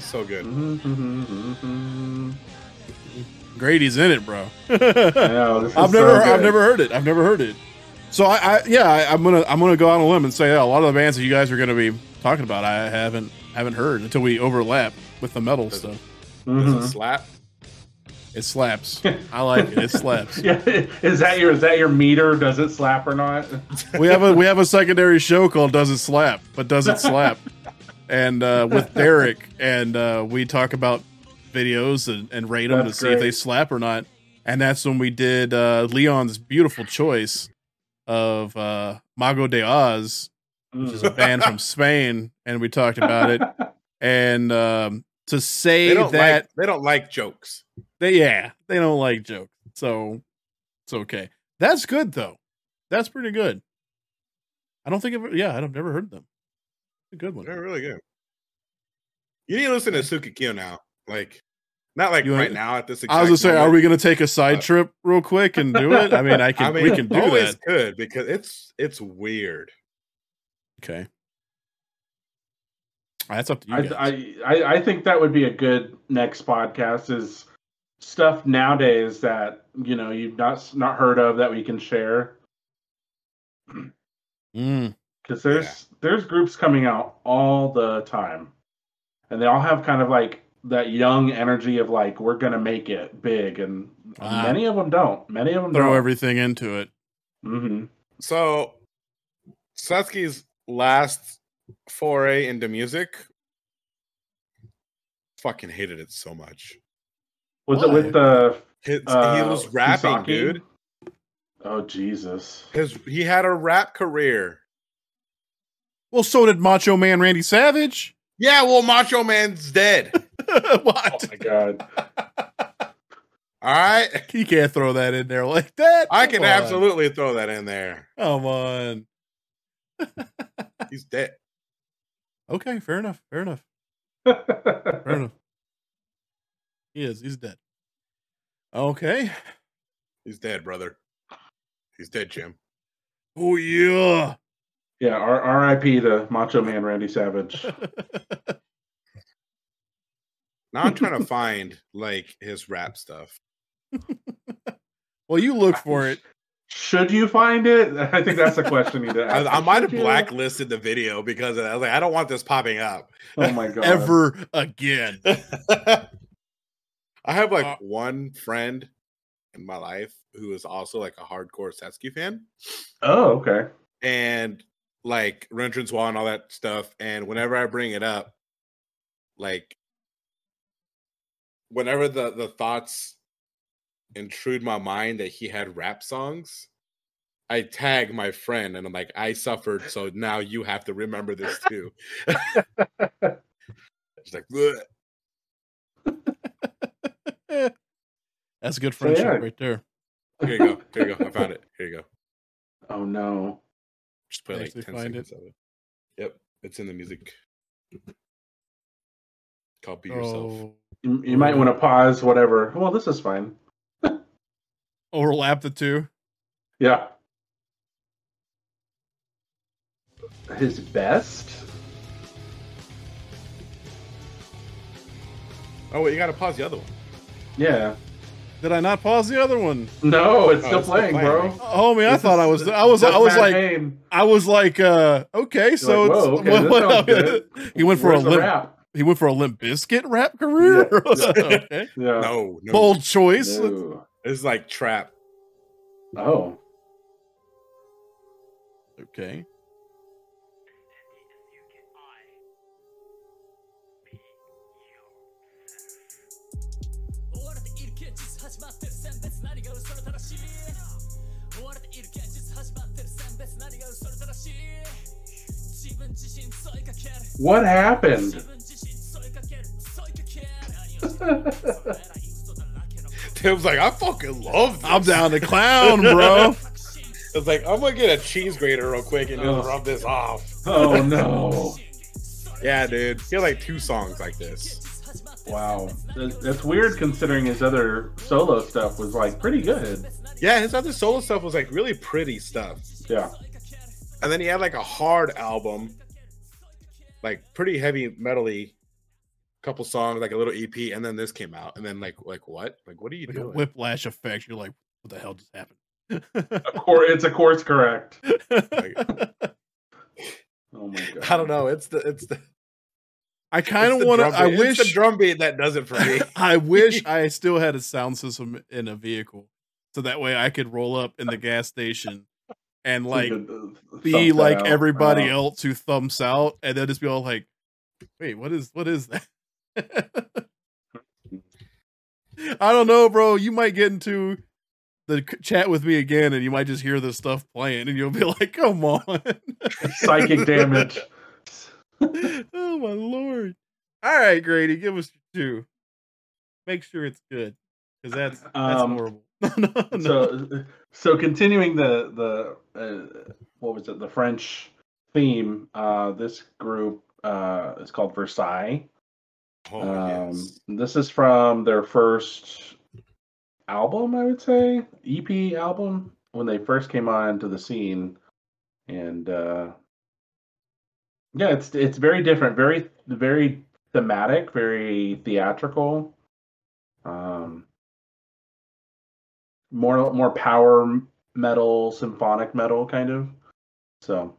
So good. Grady's in it, bro. know, I've so never, I've never heard it. I've never heard it. So I, I yeah, I, I'm gonna, I'm gonna go on a limb and say yeah, a lot of the bands that you guys are gonna be talking about, I haven't, haven't heard until we overlap with the metal Does it- stuff. Does Mhm. it slap? It slaps. I like it. It slaps. Yeah, is that your is that your meter? Does it slap or not? We have a, we have a secondary show called Does It Slap? But Does It Slap? and uh, with Derek, and uh, we talk about videos and, and rate them to That's see if they slap or not. And that's when we did uh, Leon's beautiful choice of uh, Mago de Oz, which is a band from Spain, and we talked about it. And um, to say They that like. They don't like jokes. They yeah they don't like jokes, so it's okay. That's good though. That's pretty good. I don't think I've yeah I've never heard them. A good one. They're really good. You need to listen to Sukekiyo now. Like, not like You want- right now at this. I was gonna exact say, are we gonna take a side Uh, trip real quick and do it? I mean, I can I mean, we can do always that. could because it's it's weird. Okay, that's up to you I, guys. I I I think that would be a good next podcast. Is stuff nowadays that you know you've not not heard of that we can share Mm, because there's there's groups coming out all the time, and they all have kind of like that young energy of like we're gonna make it big, and Ah. many of them don't. Many of them throw don't. everything into it. hmm So, Satsuki's last foray into music, fucking hated it so much. Was it with the? His, Uh, he was rapping, Kisaki? dude. Oh Jesus! His he had a rap career. Well, so did Macho Man Randy Savage. Yeah, well, Macho Man's dead. what? Oh my God! All right, He can't throw that in there like that. I Come can on. absolutely throw that in there. Come on. He's dead. Okay, fair enough. Fair enough. Fair enough. He is. He's dead. Okay. He's dead, brother. He's dead, Jim. Oh yeah. yeah, R- R.I.P. to Macho Man Randy Savage. Now I'm trying to find like his rap stuff. well, you look for it. Should you find it? I think that's the question you need to I, ask. I might have blacklisted the video because I was like, I don't want this popping up. Oh my god! Ever again. I have like Uh, one friend in my life who is also like a hardcore Satsuki fan. Oh, okay. and like Rentrer en Soi and all that stuff. And whenever I bring it up, like whenever the the thoughts intrude my mind that he had rap songs, I tag my friend and I'm like, I suffered, so now you have to remember this too. It's like, "Bleh." That's good friendship yeah. right there. here you go, here you go, I found it. Here you go. Oh no. Just play like ten find seconds of it. Yep, it's in the music. Copy "Be Yourself." Oh, You, you might want to pause whatever. Well, this is fine. overlap the two. Yeah. His best? Oh wait, you gotta pause the other one. Yeah. Did I not pause the other one? No, it's Oh, still it's still playing, playing, bro. right? Homie, I This thought is- I was I was I was like Payne. I was like uh okay, so like, it's whoa, okay, this sounds good. he went for Where's a limp rap? he went for a Limp Bizkit rap career. Yeah. okay. Yeah. No, no, Bold choice. No. It's like trap. Oh. Okay. What happened? Tim's like, I fucking love this. I'm down to clown, bro. It's like, I'm gonna get a cheese grater real quick and just Ugh. rub this off. oh no. Yeah, dude. He had like two songs like this. Wow, That- that's weird considering his other solo stuff was like pretty good. Yeah, his other solo stuff was like really pretty stuff. Yeah, And then he had like a hard album, like pretty heavy metally, couple songs, like a little EP, and then this came out, and then like like what? Like what are you Like a doing? whiplash effect. You're like, what the hell just happened? a cor- it's a course correct. Oh my god, I don't know. It's the it's the I kind of want to. I beat- it's wish. the drum beat that does it for me. I wish I still had a sound system in a vehicle, so that way I could roll up in the gas station and like be like out. everybody Uh, else who thumbs out, and then just be all like, "Wait, what is what is that?" I don't know, bro. You might get into the chat with me again, and you might just hear this stuff playing, and you'll be like, "Come on." psychic damage. oh my lord! All right, Grady, give us your two. Make sure it's good, because that's that's Um, horrible. no, no, no. So, so continuing the the uh, what was it? The French theme. Uh, this group uh, is called Versailles. Oh, Um, yes. This is from their first album, I would say, EP album when they first came on to the scene, and uh, yeah, it's it's very different, very very thematic, very theatrical. Um, more more power metal, symphonic metal, kind of. So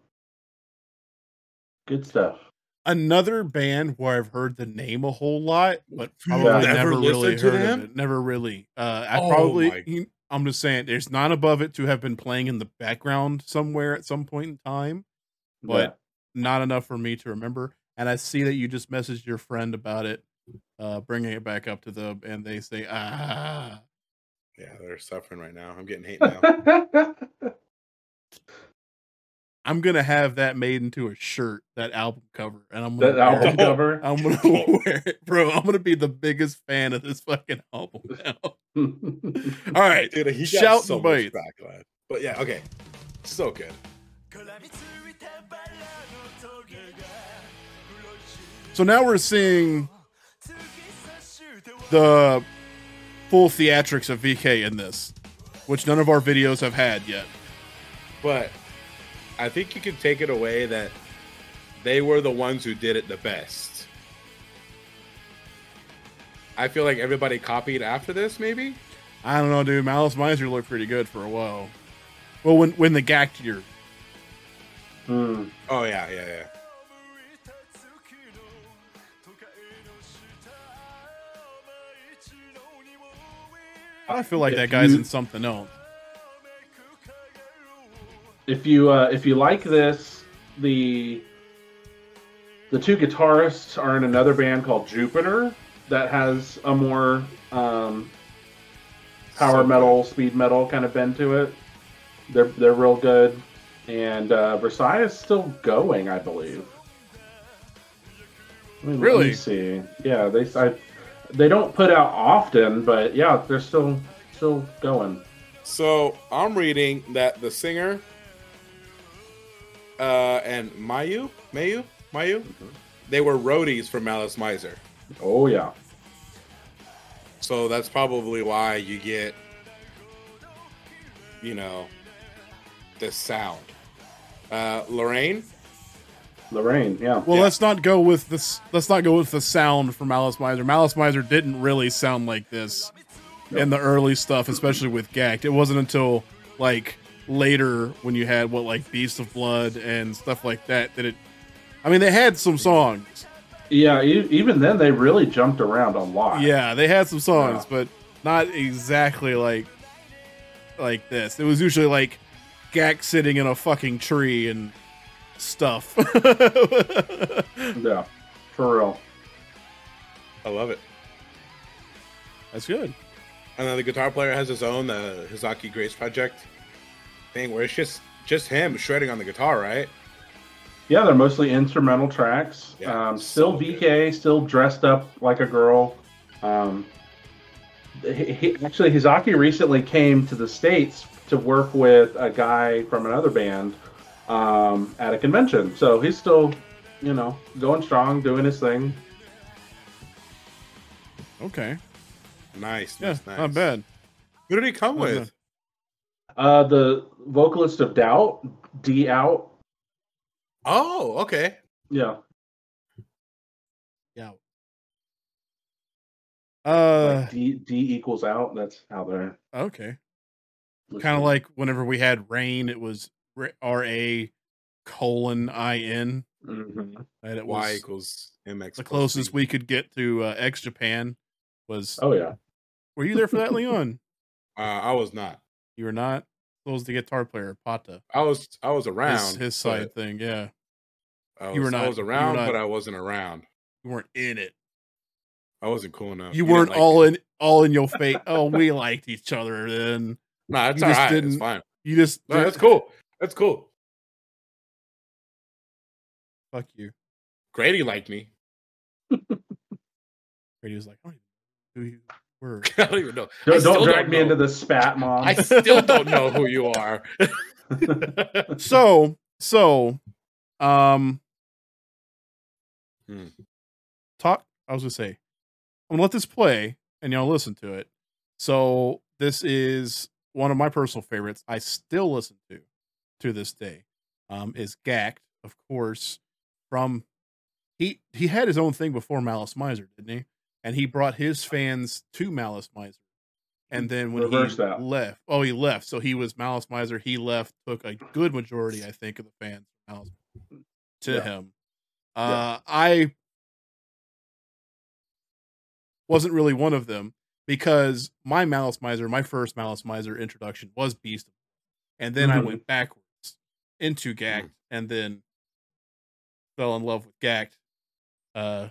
good stuff. Another band where I've heard the name a whole lot, but probably Yeah. never, Never really heard them? of it. Never really. Uh, I Oh probably. my- I'm just saying, there's not above it to have been playing in the background somewhere at some point in time, but not enough for me to remember. And I see that you just messaged your friend about it, uh, bringing it back up to them, and they say, "Ah, yeah, they're suffering right now. I'm getting hate now. I'm gonna have that made into a shirt, that album cover, and I'm gonna that wear album it. cover. I'm gonna wear it, bro. I'm gonna be the biggest fan of this fucking album now. All right, Dude, he got Shout so much backlash. But yeah, okay. So good. So now we're seeing the full theatrics of VK in this, which none of our videos have had yet. But I think you can take it away that they were the ones who did it the best. I feel like everybody copied after this, maybe. I don't know, dude. Malice Miser looked pretty good for a while. Well, when when the Gackt year, Hmm. Oh yeah, yeah, yeah. I feel like If that guy's you- in something else. if you uh, if you like this, the the two guitarists are in another band called Jupiter that has a more um, power So metal, speed metal kind of bend to it. They're they're real good, and uh, Versailles is still going, I believe. Let me- let me Really? see. Yeah, they I, they don't put out often, but yeah, they're still still going. So I'm reading that the singer uh, and Mayu, Mayu, Mayu, they were roadies for Malice Miser. Oh yeah. So that's probably why you get, you know, this sound. Uh, Lareine, Lareine, yeah. Well, Yeah. let's not go with this. Let's not go with the sound from Malice Miser. Malice Miser didn't really sound like this in the early stuff, especially with Gackt. It wasn't until like later when you had what like Beast of Blood and stuff like that that it. I mean, they had some songs. Yeah, e- even then they really jumped around a lot. Yeah, they had some songs, Yeah. but not exactly like like this. It was usually like Gackt sitting in a fucking tree and stuff. Yeah, for real. I love it. That's good. And then the guitar player has his own the Hizaki Grace project thing where it's just just him shredding on the guitar, right? Yeah, they're mostly instrumental tracks. Yeah, um, so still good. VK, still dressed up like a girl. Um, he, he- actually, Hizaki recently came to the states to work with a guy from another band um, at a convention. So he's still, you know, going strong, doing his thing. Okay. Nice, Yeah, nice, nice. not bad. Who did he come Not with? Uh, the vocalist of Doubt, D Out. Oh, okay. Yeah, Yeah. Uh, like D D equals out. That's how they're okay. Kind of like whenever we had rain, it was R A colon I N. Mhm. And it Y equals MX. the closest we could get to uh, X Japan. Was Oh yeah. were you there for that, Leon? Uh, I was not. You were not. So was the guitar player Pata. I was. I was around His, his side thing, yeah. Was, You were not. I was around, not- but I wasn't around. You weren't in it. I wasn't cool enough. You didn't weren't like all me. in all in your face. oh, we liked each other then. Nah, it's you all just right. It's didn't- fine. You just No, that's cool. That's cool. fuck you. Grady liked me. Grady was like, I don't even know who you were. I don't even know. Don't, don't drag don't me know. into the spat, mom. I still don't know who you are. so so um Hmm. talk i was gonna say i'm gonna let this play and y'all listen to it so this is one of my personal favorites i still listen to to this day um is Gackt of course from he he had his own thing before malice miser didn't he? And he brought his fans to malice miser. And then when Reverse he that. left oh he left. So he was malice miser. He left took a good majority i think of the fans malice to Yeah. him. Uh i wasn't really one of them because my malice miser my first malice miser introduction was beast and then i Mhm. went backwards into Gackt and then fell in love with Gackt uh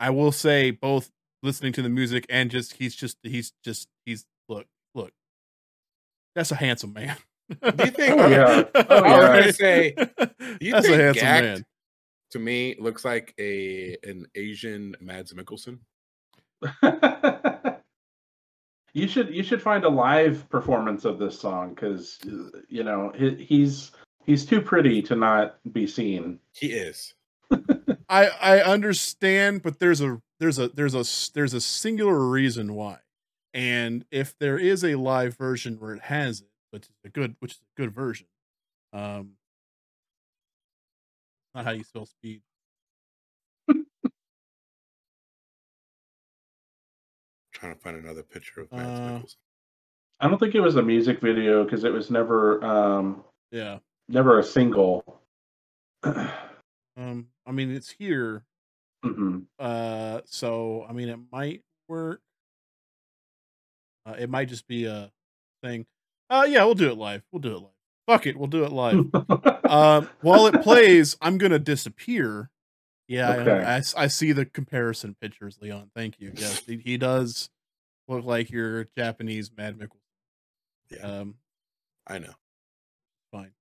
i will say both listening to the music and just he's just he's just he's look look that's a handsome man Do you think? Oh, yeah. Oh, I was yeah. gonna say. You that's a handsome Gackt man To me, looks like a an Asian Mads Mikkelsen. you should you should find a live performance of this song because you know he, he's he's too pretty to not be seen. He is. I I understand, but there's a there's a there's a there's a singular reason why, and if there is a live version where it has it, which is a good which is a good version, um, not how you spell speed. Trying to find another picture of Mads Uh, Mikkelsen. I don't think it was a music video because it was never um Yeah, never a single. um, I mean it's here, Mhm. uh, so I mean it might work. Uh, it might just be a thing. Uh, yeah, we'll do it live. We'll do it live. Fuck it, we'll do it live. um, while it plays, I'm gonna disappear. Yeah, I- Okay. I, s- I see the comparison pictures, Leon. Thank you. Yes, he, he does look like your Japanese Mad Mickle. Yeah, Um, I know. fine.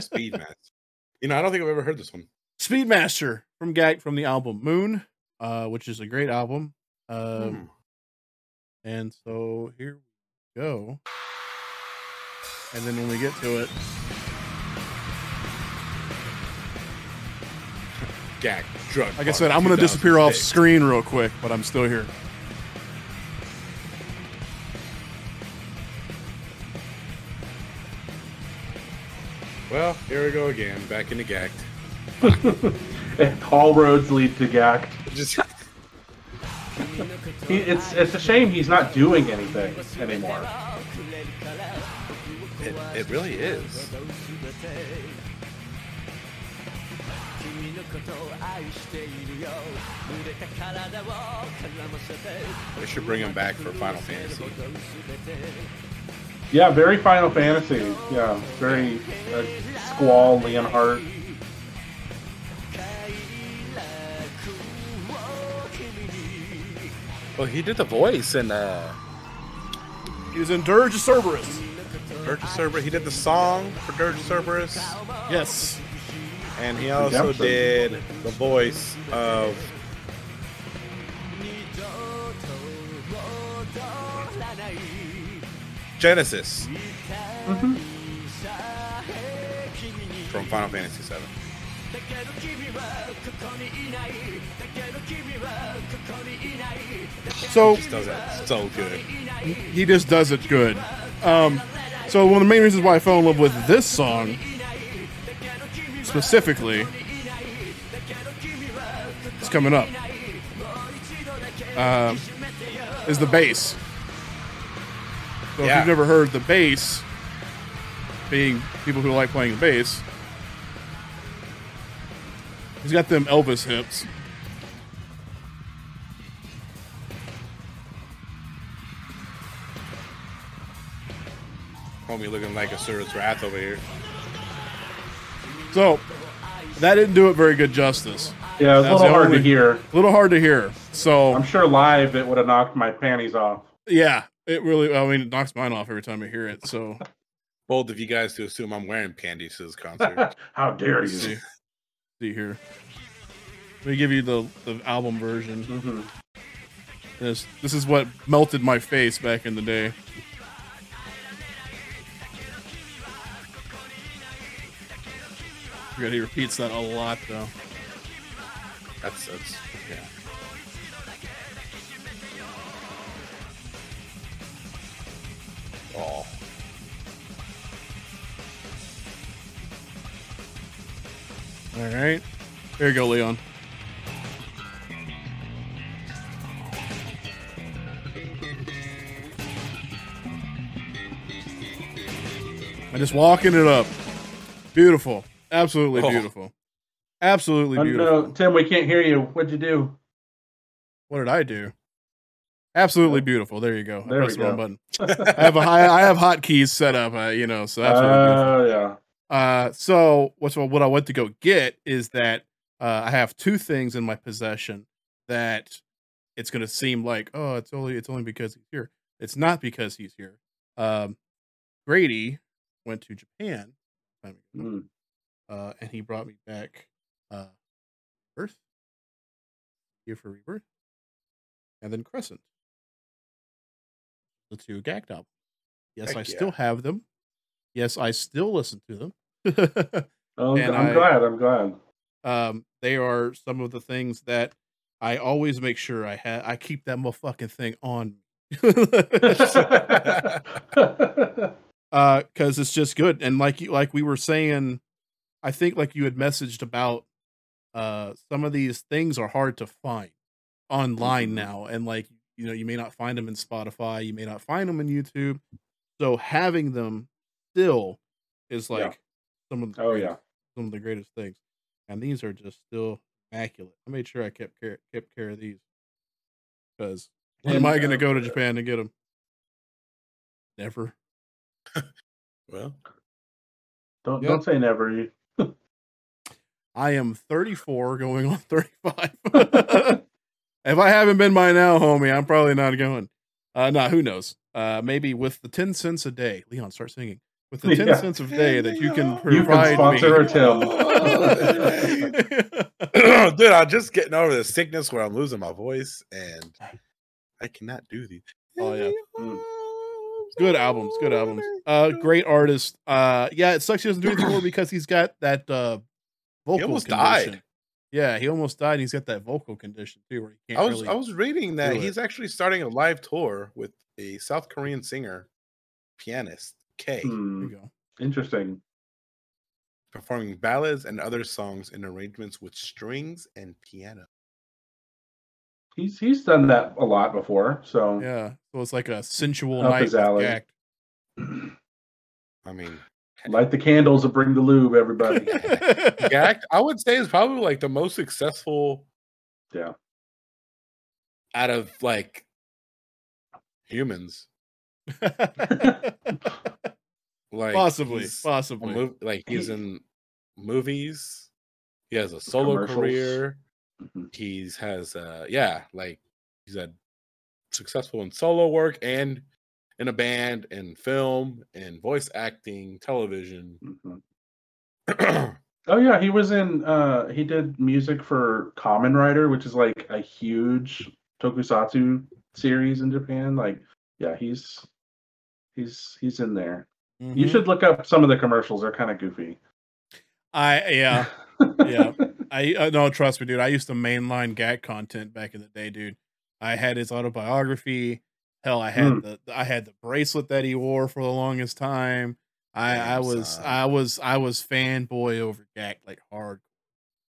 Speed Mads. You know, I don't think I've ever heard this one. Speedmaster from Gackt from the album Moon, uh, which is a great album. Um, Hmm. and so here we go. And then when we get to it, Gag, drug. like I said, I'm gonna disappear off screen real quick, but I'm still here. Well, here we go again, back into Gackt. All roads lead to Gackt. Just He, it's it's a shame he's not doing anything anymore. it, it really is. They should bring him back for Final Fantasy. Yeah, very Final Fantasy. Yeah, very uh, Squall, Leonhart. Well, he did the voice in uh, He was in Dirge of Cerberus. Dirge of Cerberus. He did the song for Dirge of Cerberus, Yes. and he also Redemption. did the voice of Genesis Mhm. from Final Fantasy VII. So Just does it so good. he just does it good. Um, so one of the main reasons why I fell in love with this song specifically is coming up. Um, is the bass. So if you've never heard the bass, being people who like playing the bass, he's got them Elvis hips. Homie looking like Asura's Wrath over here. So that didn't do it very good justice. Yeah, it was a That's little hard only- to hear. A little hard to hear. So I'm sure live it would have knocked my panties off. yeah, it really. I mean, it knocks mine off every time I hear it. So Bold of you guys to assume I'm wearing panties to this concert. How dare let's you? see, see here. Let me give you the the album version. hmm This this is what melted my face back in the day. Forget he repeats that a lot though. that's that's yeah. All right, there you go, Leon. I'm just walking it up. Beautiful. Absolutely Oh. beautiful. Absolutely beautiful. no, Tim, we can't hear you. What'd you do? What did I do? Absolutely beautiful. There you go. I There pressed the wrong button. I have a high, I have hotkeys set up, uh, you know, so absolutely beautiful. Oh yeah. Uh, so what's what I went to go get is that uh, I have two things in my possession that it's going to seem like oh it's only it's only because he's here. It's not because he's here. Um, Grady went to Japan, Mm. uh, and he brought me back uh, Earth, Here for Rebirth, and then Crescent, the two Gackt albums. Yes, Heck I yeah. still have them. Yes, I still listen to them. Oh, And I'm I- glad. I'm glad. um, they are some of the things that I always make sure I have. I keep that motherfucking thing on. uh because it's just good and like you like we were saying i think like you had messaged about uh some of these things are hard to find online Mhm. now and like you know you may not find them in spotify you may not find them in youtube so having them still is Yeah. like some of the oh greatest, yeah. some of the greatest things and these are just still immaculate i made sure i kept care kept care of these because when am i going to go to japan to get them never well, Don't Yeah. don't say never. You- I am 34 going on 35. if I haven't been by now, homie, I'm probably not going. Uh nah, who knows? Uh maybe with the 10 cents a day. Leon, start singing. With the 10 Yeah. cents a day that you can You can sponsor me. a Tim. dude, I'm just getting over the sickness where I'm losing my voice and I cannot do these. Oh, yeah. Mm. good albums, good albums. Uh great artist. Uh yeah, it sucks he doesn't do anything more because he's got that uh vocal almost condition. died. Yeah, he almost died. And He's got that vocal condition too where he can't I was really I was reading that he's actually starting a live tour with a South Korean singer, pianist K, there Hmm, you go. Interesting. performing ballads and other songs in arrangements with strings and piano. He's he's done that a lot before. So Yeah. So it's like a sensual Up night his with alley. Jack. I mean, light the candles and bring the lube, everybody. Gackt, I would say is probably like the most successful yeah. out of like humans. Like possibly, he's possibly. mov- like he's in movies. He has a solo Commercials. career. Mhm. He's has uh yeah, like he's had successful in solo work and in a band and film and voice acting, television. Mhm. Oh yeah, he was in. uh He did music for Kamen Rider, which is like a huge tokusatsu series in Japan. Like, yeah, he's he's he's in there. You Mhm. should look up some of the commercials. They're kind of goofy. I yeah. Yeah. I uh, no, trust me, dude. I used to mainline Gackt content back in the day, dude. I had his autobiography. Hell, I had Hmm. the I had the bracelet that he wore for the longest time. I I was son. I was I was fanboy over Gackt like hard.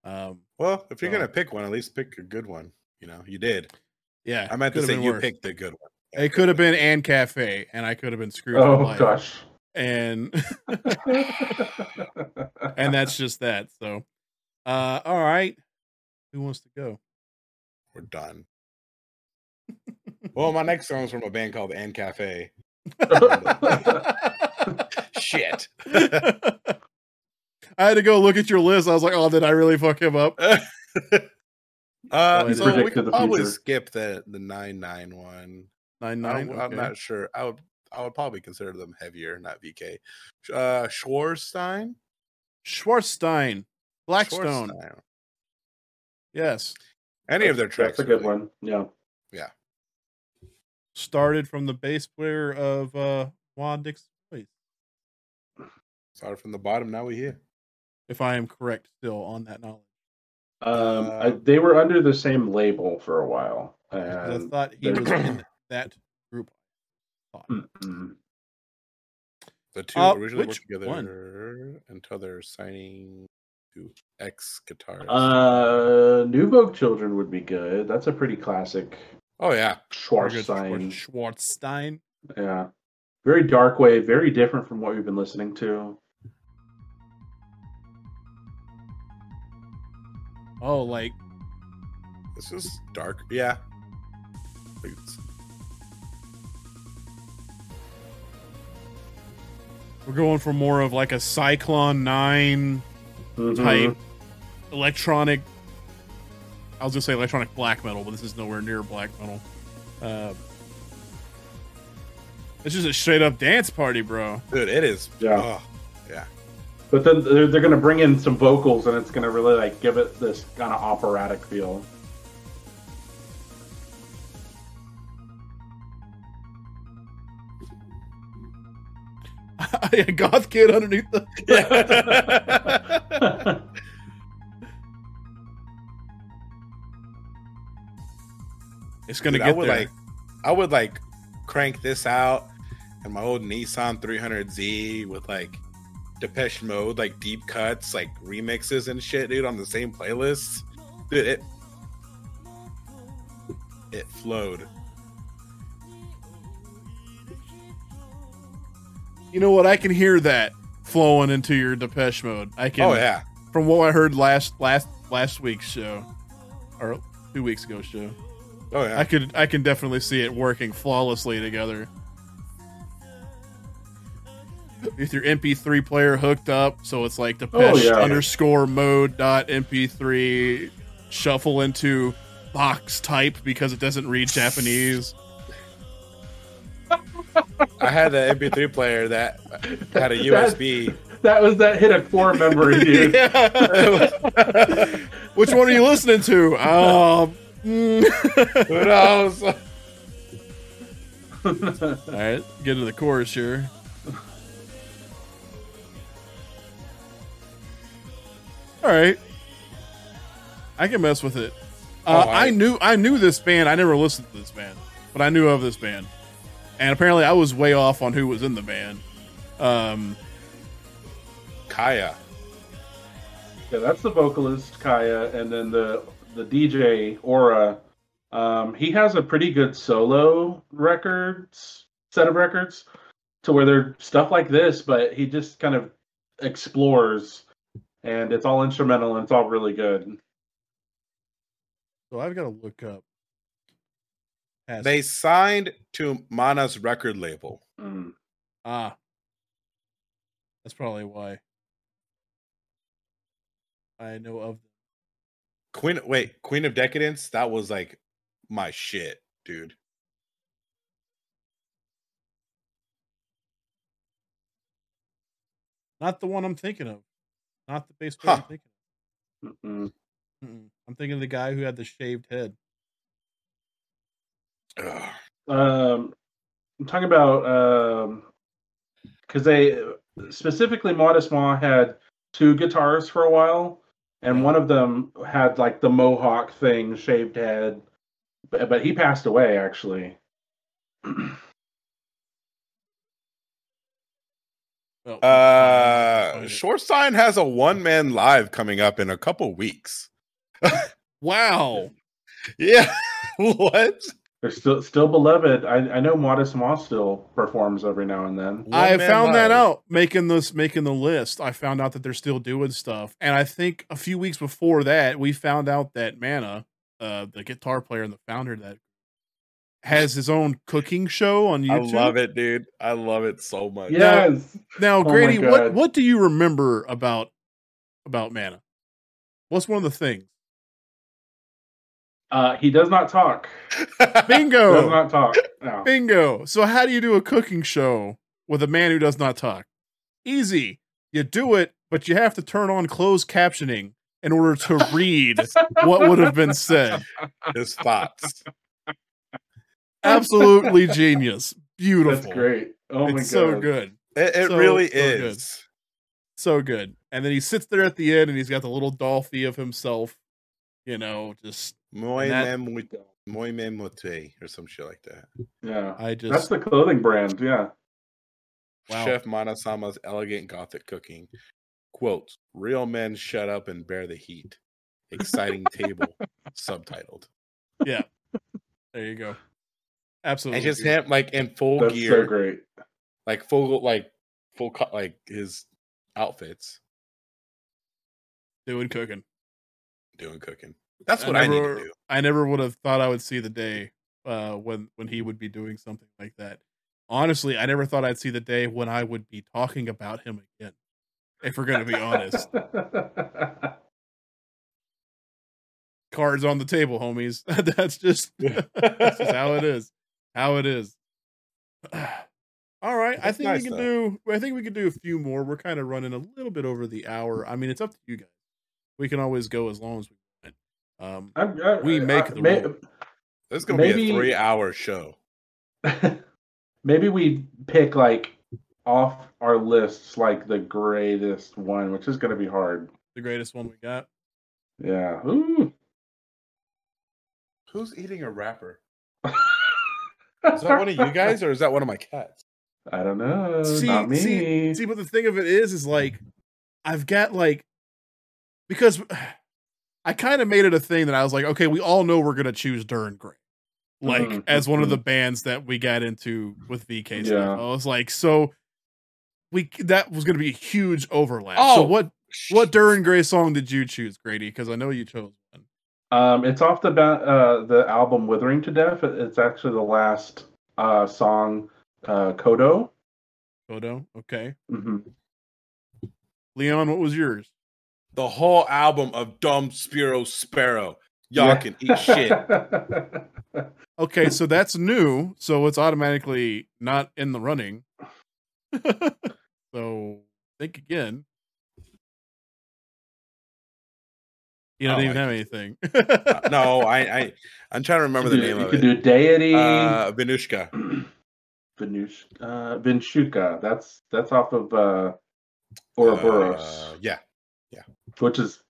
Um, Well, if you're So- gonna pick one, at least pick a good one. You know, you did. yeah, I meant to could've say you picked the good one. It could have been An Cafe, and I could have been screwed. oh gosh. and and that's just that. So, uh, all right, who wants to go? We're done. Well, my next song is from a band called An Cafe. Shit. I had to go look at your list. I was like, oh, did I really fuck him up? uh, you so we predicted could the probably future. skip the the nine nine one. Nine I nine. don't- I'm not sure. I would I would probably consider them heavier, not VK. Uh, Schwarstein. Schwarzstein, Blackstone. Schwarzstein. Yes, Any of their tracks. That's a good really. one. Yeah. Yeah. Started from the bass player of uh Moi dix Mois, Started from the bottom. Now we here. if I am correct still on that knowledge. Um, I, Uh, they were under the same label for a while. 'Cause I thought he was in that group. Mm-mm. The two Uh, originally which worked one? together until they're signing to X guitarists. uh, New Vogue Children would be good. That's a pretty classic oh yeah, Very good. Schwarzstein. Schwarzstein. Yeah. Very dark wave, very different from what we've been listening to. Oh, like this is dark. Yeah. It's- we're going for more of like a Cyclone Nine Mhm. type electronic. I was gonna say electronic black metal, but this is nowhere near black metal. Uh, it's just a straight up dance party, bro. Dude, it is. Yeah. oh, yeah. But then they're, they're going to bring in some vocals and it's going to really like give it this kind of operatic feel. yeah, goth kid underneath the. it's gonna Dude, I would there. like, I would like crank this out and my old Nissan 300Z with like Depeche Mode, like deep cuts, like remixes and shit, dude, on the same playlist. Dude, it it flowed. you know what? I can hear that flowing into your Depeche mode. I can. Oh yeah, From what I heard last last last week's show, or two weeks ago show, oh yeah. I could I can definitely see it working flawlessly together. With your MP3 player hooked up, so it's like the Oh, yeah. underscore mode dot MP3 shuffle into box type because it doesn't read Japanese. I had the MP3 player that had a USB. That was that hit a core memory, dude. Which one are you listening to? Um, mm. Who knows? All right, get to the chorus here. All right, I can mess with it. Uh, Oh, I, I- knew I knew this band. I never listened to this band, but I knew of this band, and apparently I was way off on who was in the band. Um, Kaya. Yeah, that's the vocalist Kaya, and then the the DJ Hora. Um, he has a pretty good solo records set of records, to where they're stuff like this, but he just kind of explores, and it's all instrumental and it's all really good. so I've got to look up. past- They signed to Mana's record label. Mm. ah, that's probably why I know of. Queen wait, Queen of Decadence, that was like my shit, dude. Not the one I'm thinking of. Not the bass player I'm Huh. thinking. Mm-mm. Of. Mm-mm. I'm thinking of the guy who had the shaved head. Ugh. Um, I'm talking about um, because they specifically Malice Mizer had two guitars for a while, and one of them had like the mohawk thing, shaved head, but, but he passed away actually. Uh, find it. Shortstein has a one man live coming up in a couple weeks. wow. Yeah. what? They're still still beloved. I, I know Malice Mizer still performs every now and then. I One-man found that out making this making the list. I found out that they're still doing stuff, and I think a few weeks before that, we found out that Mana, uh, the guitar player and the founder of that, has his own cooking show on YouTube. I love it, dude. I love it so much. Yes. Now, Oh my Grady, what what do you remember about about Mana? What's one of the things? Uh, he does not talk. Bingo. Does Bingo, not talk. No. bingo. So, how do you do a cooking show with a man who does not talk? Easy. You do it, but you have to turn on closed captioning in order to read what would have been said. His thoughts. Absolutely genius. Beautiful. That's great. Oh my god. it's so good. It, it So- really so good. is. So good. And then he sits there at the end and he's got the little Dolphy of himself, you know, just Muy that- mem muy mem mote or some shit like that. Yeah. I just That's the clothing brand. Yeah. Wow. Chef Manasama's elegant gothic cooking. Quote, real men shut up and bear the heat. Exciting table. Subtitled. Yeah. There you go. Absolutely. And just beautiful. him like in full That's so gear. great. like full like full cut like his outfits doing cooking. doing cooking. That's I what I, never- to do. I never would have thought I would see the day uh, when when he would be doing something like that. Honestly, I never thought I'd see the day when I would be talking about him again. If we're gonna be honest, cards on the table, homies. That's just that's just how it is. How it is. All right, I think nice, we can though. do. I think we can do a few more. We're kind of running a little bit over the hour. I mean, it's up to you guys. We can always go as long as we. Um, I'm- I- We make I- the may- rule. This is gonna be a three hour show. maybe we pick like off our lists like the greatest one, which is going to be hard. the greatest one we got. Yeah. Ooh. Who's eating a wrapper? Is that one of you guys or is that one of my cats? I don't know. see, Not me. see, see, but the thing of it is, is like, I've got like, because I kind of made it a thing that I was like, okay, we all know we're gonna choose Dir en grey, like Mhm, as one of the bands that we got into with VK Yeah. I was like, so we that was gonna be a huge overlap. so Oh, what what Dir en grey song did you choose, Grady? Because I know you chose one. Um, it's off the ba- uh, the album "Withering to Death." It's actually the last uh, song, uh, "Kodo." Photo, okay. hmm Leon, what was yours? The whole album of Dum Spiro Spero. Y'all can eat shit. Okay, so that's new, so it's automatically not in the running. so think again. You don't Oh, even I have anything. Uh, no, I, I I'm trying to remember the you name you of could it. do deity. Uh, Vinushka. Venush, uh, Vinshuka. That's that's off of uh, Ouroboros, Uh, yeah. Which is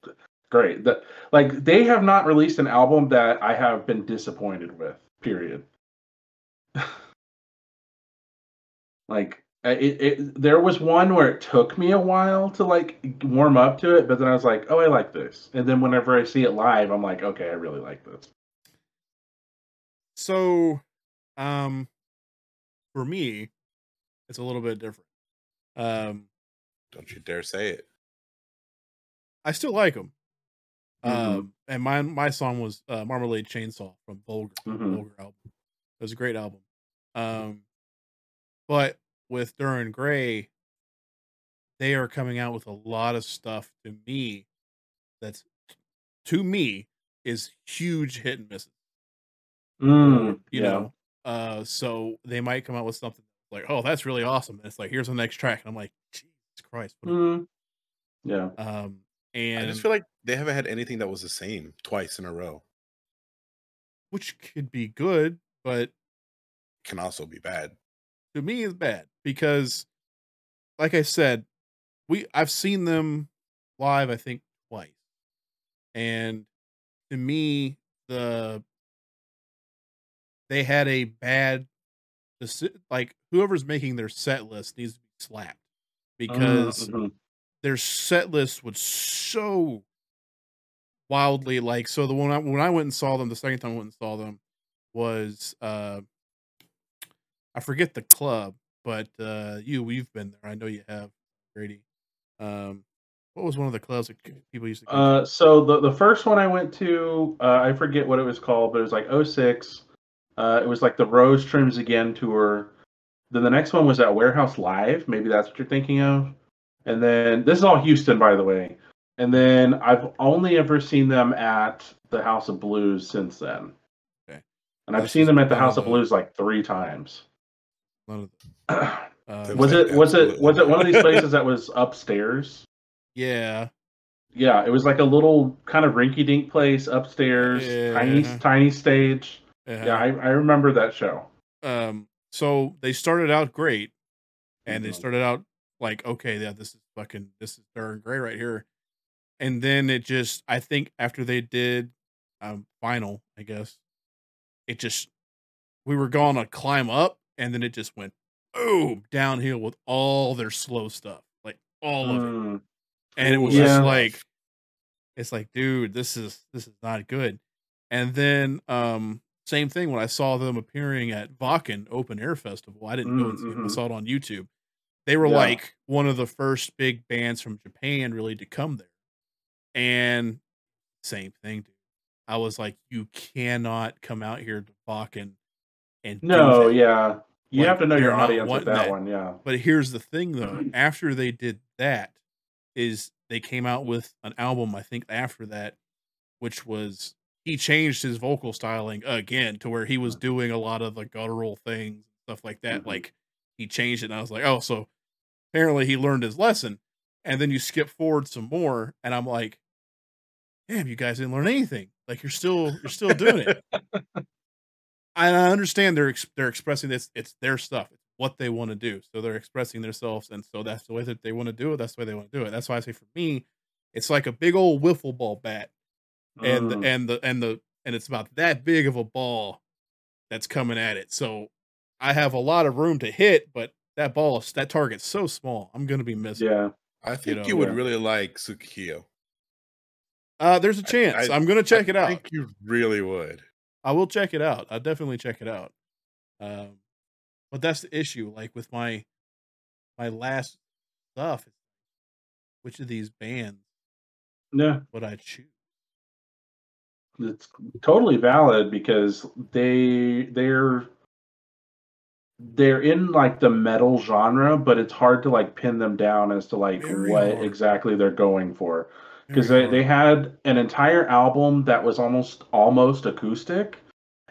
great. That like they have not released an album that I have been disappointed with. Period. like it, it, there was one where it took me a while to like warm up to it, but then I was like, oh, I like this. And then whenever I see it live, I'm like, okay, I really like this. so um for me, it's a little bit different. Um Don't you dare say it. I still like them. Mhm. Um and my my song was uh, Marmalade Chainsaw from Vulgar. Mhm. Vulgar album. It was a great album. Um, but with Dir en grey, they are coming out with a lot of stuff to me that's to me is huge hit and misses. Mm, You yeah. know, uh, so they might come out with something like, "Oh, that's really awesome," and it's like, "Here's the next track," and I'm like, "Jesus Christ!" Mm, yeah. um, I just feel like they haven't had anything that was the same twice in a row. which could be good, but Can also be bad. to me is bad because like I said, we I've seen them live I think twice. and to me, the they had a bad like whoever's making their set list needs to be slapped because Mhm. Their set list was so wildly like so the one I, when I went and saw them the second time I went and saw them was uh I forget the club but uh you we've been there I know you have Grady um what was one of the clubs that people used to? Uh, so the the first one I went to, uh, I forget what it was called, but it was like 06. Uh, it was like the Rose Trims Again tour. Then the next one was at Warehouse Live. Maybe that's what you're thinking of. And then this is all Houston, by the way. And then I've only ever seen them at the House of Blues since then. Okay. And I've That's seen them at the House of of Blues like three times. None of the- uh, was it was it was it one of these places that was upstairs? yeah Yeah, it was like a little kind of rinky-dink place upstairs, tiny Yeah. tiny stage. uh, Yeah, I, I remember that show. um so they started out great and they Mhm. started out like okay yeah this is fucking this is Dir en grey right here. And then it just i think after they did um final i guess it just we were going to climb up and then it just went boom downhill with all their slow stuff like all of it. Mm, and it was Yeah. just like it's like dude this is this is not good. And then um same thing when i saw them appearing at Wacken open air festival i didn't go and see them i Mhm. saw it on youtube they were Yeah. like one of the first big bands from japan really to come there and same thing dude i was like you cannot come out here to Wacken and no, yeah, you Like, have to know your audience with that, that. one. Yeah, But here's the thing though, after they did that, is they came out with an album, I think after that, which was he changed his vocal styling again to where he was doing a lot of the guttural things, stuff like that. Mhm. Like he changed it, and I was like, oh, so apparently he learned his lesson. And then you skip forward some more, and I'm like, damn, you guys didn't learn anything. Like you're still you're still doing it. and I understand they're they're expressing this. It's their stuff. It's what they want to do. So they're expressing themselves, and so that's the way that they want to do it. That's the way they want to do it. That's why I say for me, it's like a big old wiffle ball bat, and Mm, the, and the and the and it's about that big of a ball that's coming at it. So I have a lot of room to hit, but that ball that target's so small. I'm gonna be missing. yeah. I think know, you would yeah. really like Sukekiyo. Uh, there's a chance. I- I, am gonna check I it out. I think you really would. I will check it out. I'll definitely check it out. Um, but that's the issue. Like with my my last stuff, which of these bands Yeah, would I choose? it's totally valid because they they're they're in like the metal genre, but it's hard to like pin them down as to like Very what hard. exactly they're going for. because they, they had an entire album that was almost almost acoustic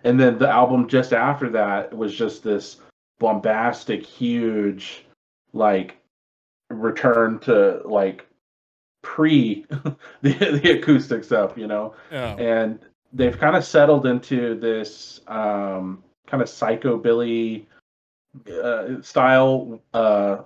and then the album just after that was just this bombastic huge like return to like pre the, the acoustic stuff you know yeah. and they've kind of settled into this um, kind of psychobilly uh, style uh,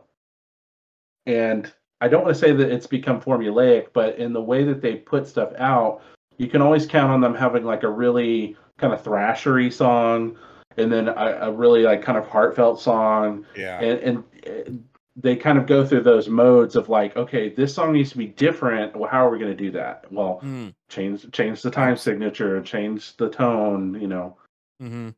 and i don't want to say that it's become formulaic but in the way that they put stuff out you can always count on them having like a really kind of thrashery song and then a, a really like kind of heartfelt song. Yeah. and, and uh, they kind of go through those modes of like okay this song needs to be different. Well how are we going to do that? Well Mm, change change the time signature, change the tone, you know, hmm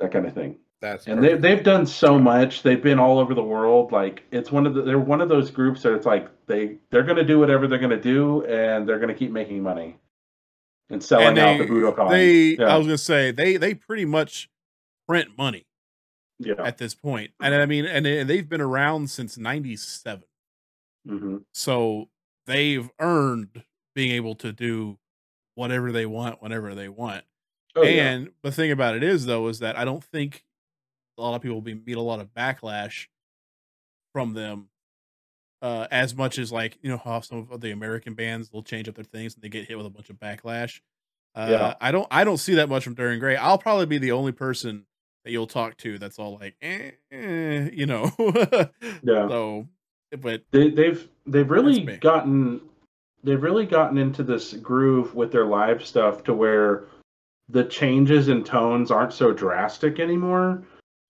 that kind of thing. That's And they perfect. they've done so much. They've been all over the world. Like it's one of the they're one of those groups that it's like they they're gonna do whatever they're gonna do, and they're gonna keep making money and selling And out the Budokan. they yeah, I was gonna say they they pretty much print money yeah. at this point, and I mean, and, and they've been around since '97, hmm so they've earned being able to do whatever they want whenever they want. Oh, yeah. and the thing about it is though is that I don't think a lot of people will be meet a lot of backlash from them uh as much as like you know how some of the American bands will change up their things and they get hit with a bunch of backlash. Uh Yeah. I don't I don't see that much from Dir en grey. I'll probably be the only person that you'll talk to that's all like eh, eh, you know. Yeah. So but they, they've they've really gotten they've really gotten into this groove with their live stuff to where the changes in tones aren't so drastic anymore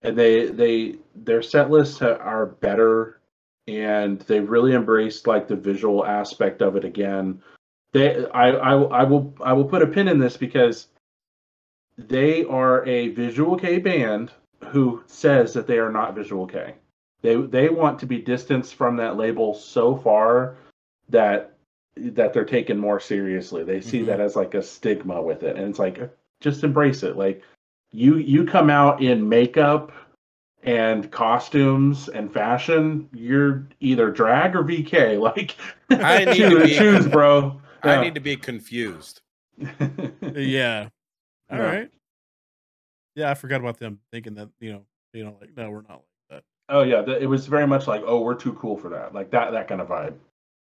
and they they their set lists are better and they've really embraced like the visual aspect of it again they I, I i will i will put a pin in this because they are a visual k band who says that they are not visual k they they want to be distanced from that label so far that that they're taken more seriously they see mm-hmm. that as like a stigma with it and it's like just embrace it. Like you you come out in makeup and costumes and fashion, you're either drag or VK. Like I need choose, to be, choose, bro. I need to be confused. yeah. All yeah. right. Yeah, I forgot about them thinking that you know, you know, like no, we're not like that. Oh yeah, it was very much like, oh, we're too cool for that, like that that kind of vibe.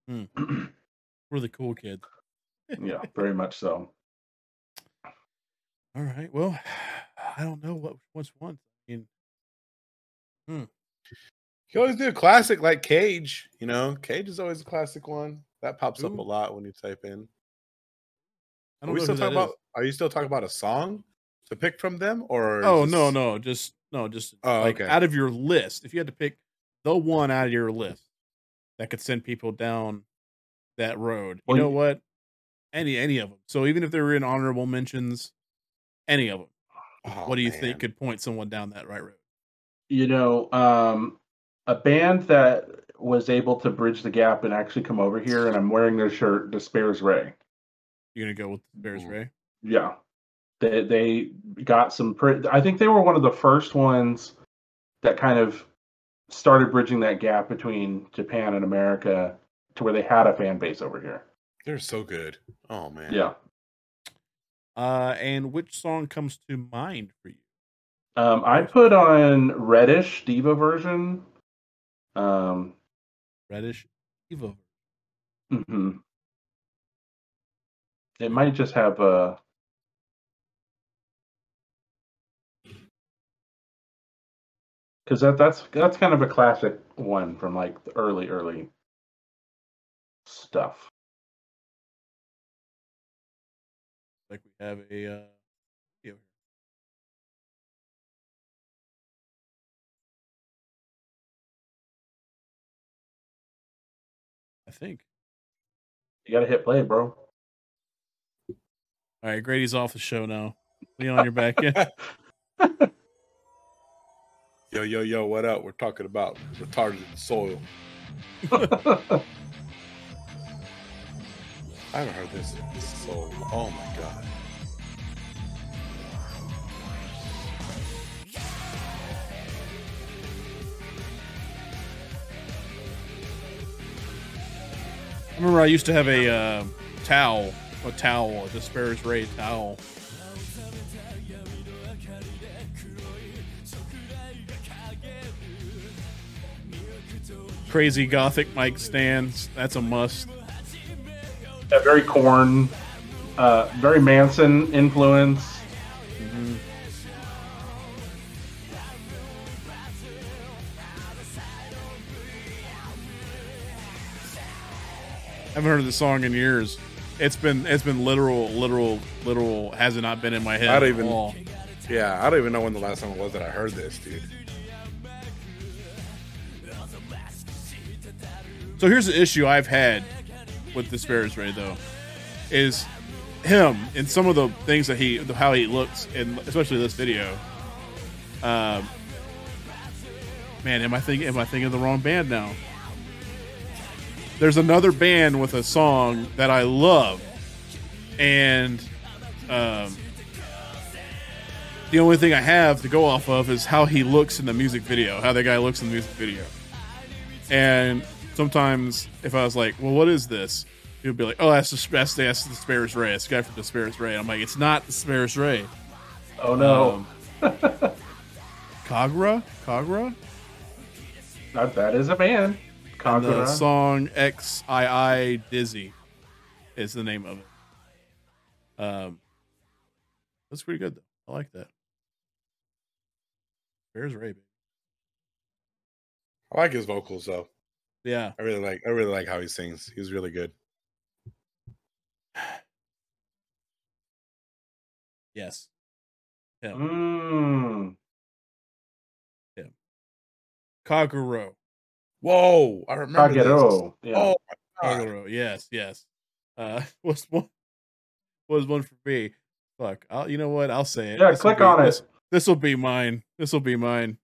Hmm. we're the cool kids. yeah, very much so. All right. Well, I don't know what what's one. I mean, hmm. You always do a classic like Cage. You know, Cage is always a classic one that pops Ooh. up a lot when you type in. Are we still talking about? Is. Are you still talking about a song to pick from them, or? Oh no, no, just no, just oh, like okay. out of your list. If you had to pick the one out of your list that could send people down that road, you well, know what? Any any of them. So even if they were in honorable mentions, any of them. Oh, what do you man. think could point someone down that right road? You know, um, a band that was able to bridge the gap and actually come over here, and I'm wearing their shirt, D'espairsRay. You're gonna go with D'espairsRay? Yeah, they they got some. Pre- I think they were one of the first ones that kind of started bridging that gap between Japan and America to where they had a fan base over here. They're so good. Oh man. Yeah. Uh, and which song comes to mind for you? Um, I put on Reddish Diva version. Um, Reddish Diva. Mm-hmm. It might just have a. Because that that's that's kind of a classic one from like the early early stuff. We have a uh, here. I think. You gotta hit play, bro. All right, Grady's off the show now. Leon, you're back in. yo, yo, yo, what up? We're talking about retarded soil. I haven't heard this in so Oh my god. I remember I used to have a uh, towel, a towel, a D'espairsRay towel. Crazy gothic mic stands. That's a must a very Korn, uh, very Manson influence. Haven't heard the song in years. It's been it's been literal, literal, literal. Has it not been in my head? I don't even. All. Yeah, I don't even know when the last time it was that I heard this, dude. So here's the issue I've had with D'espairsRay though is him and some of the things that he how he looks and especially this video. Um, man, am I thinking am I thinking of the wrong band now? There's another band with a song that I love, and um, the only thing I have to go off of is how he looks in the music video, how that guy looks in the music video. And sometimes if I was like, well, what is this? He would be like, oh, that's the that's, that's the Spares Ray. That's the guy from D'espairsRay. And I'm like, it's not the Spares Ray. Oh no. Um, Kagra? Kagra? That, that is a band. And the song XII Dizzy is the name of it. Um, that's pretty good, though. I like that. Where's Ray? I like his vocals, though. Yeah, I really like. I really like how he sings. He's really good. Yes. Him. Mm. Him. Kaguro. Whoa, I remember this. Kagero. Yeah. Oh my god. Kaguro. Yes, yes. Uh was one was one for me. Fuck. I'll you know what? I'll say it. yeah, This will click be- on this- it. This will be mine. This will be mine.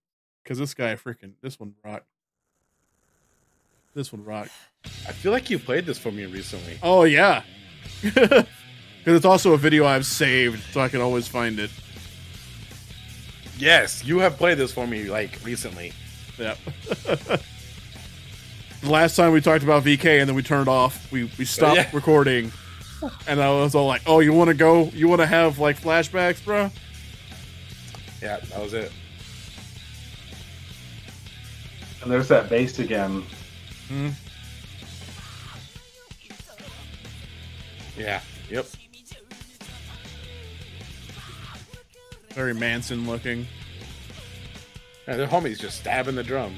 Cause this guy freaking this one rocked. This one rocked. I feel like you played this for me recently. Oh yeah. Cause it's also a video I've saved, so I can always find it. Yes, you have played this for me like recently. Yeah. the last time we talked about VK and then we turned off. We we stopped Yeah. recording. And I was all like, "Oh, you want to go? You want to have like flashbacks, bro?" Yeah, that was it. And there's that bass again. Hmm. Yeah. Yep. Very Manson looking. And the homie's just stabbing the drum.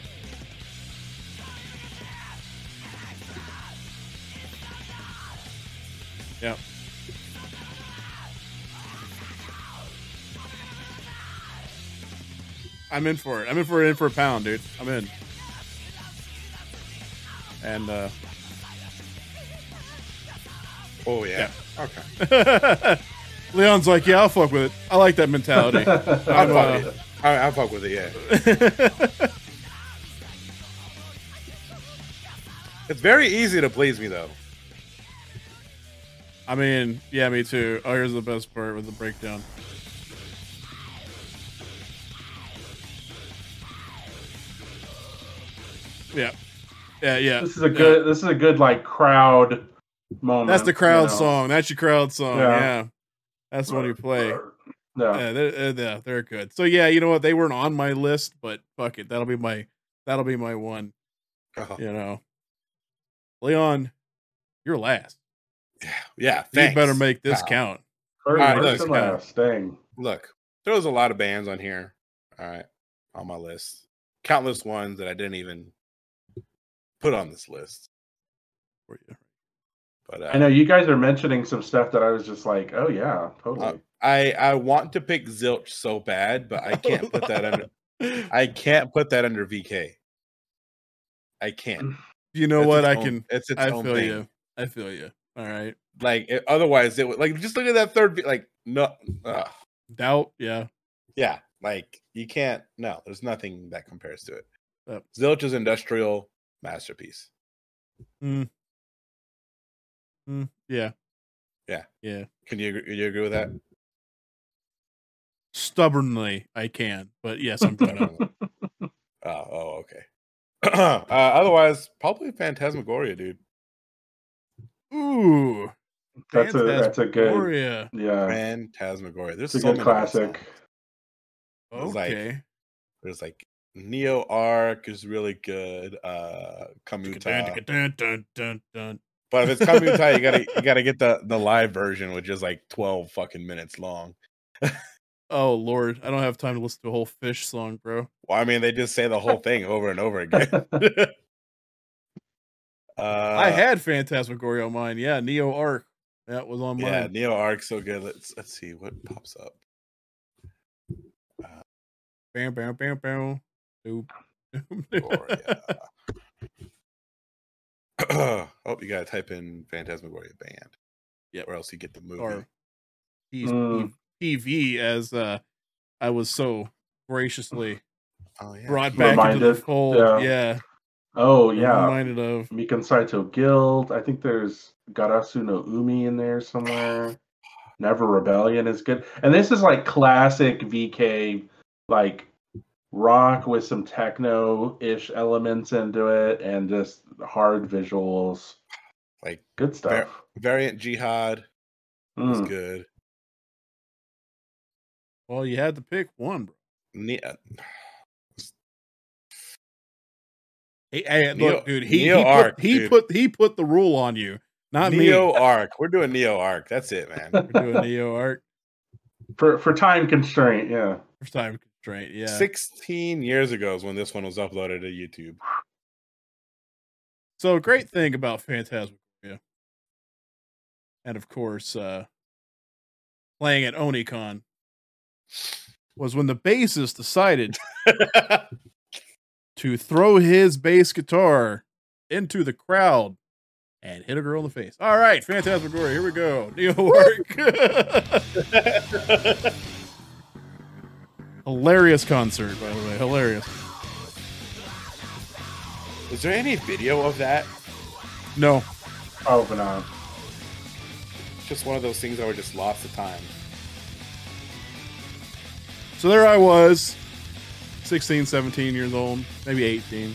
Yep. I'm in for it. I'm in for it in for a pound, dude. I'm in. And uh Oh yeah. Okay. Leon's like, yeah, I'll fuck with it. I like that mentality. I'll fuck uh, with it. I, I'll fuck with it. Yeah. It's very easy to please me though. I mean, yeah, me too. Oh, here's the best part with the breakdown. Yeah, yeah, yeah. This is a Yeah. good. This is a good like crowd moment. That's the crowd you know. song. That's your crowd song. Yeah. Yeah, that's the one you play. Yeah. Yeah, they're, uh, yeah, they're good. So yeah, you know what? They weren't on my list, but fuck it, that'll be my that'll be my one. Oh, You know, Leon, you're last. Yeah. Yeah. You better make this Wow. count. First, All right, look, and Scott. last. Dang. Look, there was a lot of bands on here. All right, on my list. Countless ones that I didn't even put on this list. For you. But uh, I know you guys are mentioning some stuff that I was just like, oh yeah, totally. Uh, I I want to pick Zilch so bad, but I can't put that under. I can't put that under VK. I can't. You know It's what? I own- can. It's its I own feel thing. you. I feel you. All right. Like it, otherwise, it would like just look at that third. Like no, ugh. Doubt. Yeah. yeah. Like you can't. No, there's nothing that compares to it. Yep. Zilch is industrial masterpiece. Mm. Mm. Yeah. Yeah. Yeah. Can you agree- you agree with that? Stubbornly, I can, but yes, I'm gonna. oh, oh, okay. uh, otherwise, probably Phantasmagoria, dude. Ooh. that's a that's a good Phantasmagoria. yeah. Phantasmagoria. There's It's a so good good classic. songs. It's like- Okay. There's like Neo Arc is really good. Uh Kamuta. Dun, dun, dun, dun. But if it's Kamuta, you gotta you gotta get the the live version, which is like twelve fucking minutes long. Oh Lord, I don't have time to listen to a whole fish song, bro. Well, I mean, they just say the whole thing over and over again. uh, I had Phantasmagoria on mine. Yeah, Neo Arc. That was on mine. yeah. Neo Arc so good. Let's let's see what pops up. Bam, bam, bam, bam. Doop. Gloria. oh, you gotta type in Phantasmagoria band. Yeah, Or else you get the movie. or P- Mm. TV as uh I was so graciously oh yeah. brought He- back into the Reminded, fold. yeah. Yeah. Oh I'm yeah. Reminded of Mikan Saito Guild. I think there's Garasu no Umi in there somewhere. Never Rebellion is good. And this is like classic VK, like rock with some techno ish elements into it and just hard visuals. like Good stuff. Variant Jihad was Mm. good. well, you had to pick one, bro. Ne- Hey, hey, Neo- look, dude, he Neo he, Arc, put, he dude. put he put the rule on you, not Neo Arc. We're doing Neo Arc. That's it, man. We're doing Neo Arc For for time constraint, yeah. for time constraint. Yeah. 16 years ago is when this one was uploaded to YouTube. So great thing about Phantasmagoria, and of course, uh playing at Onicon was when the bassist decided to throw his bass guitar into the crowd and hit a girl in the face. All right, Phantasmagoria, here we go. Neil Work. Hilarious concert, by the way. Hilarious. Is there any video of that? No, Probably not. It's just one of those things that were just lost to time. So there I was, 16, 17 years old, maybe 18.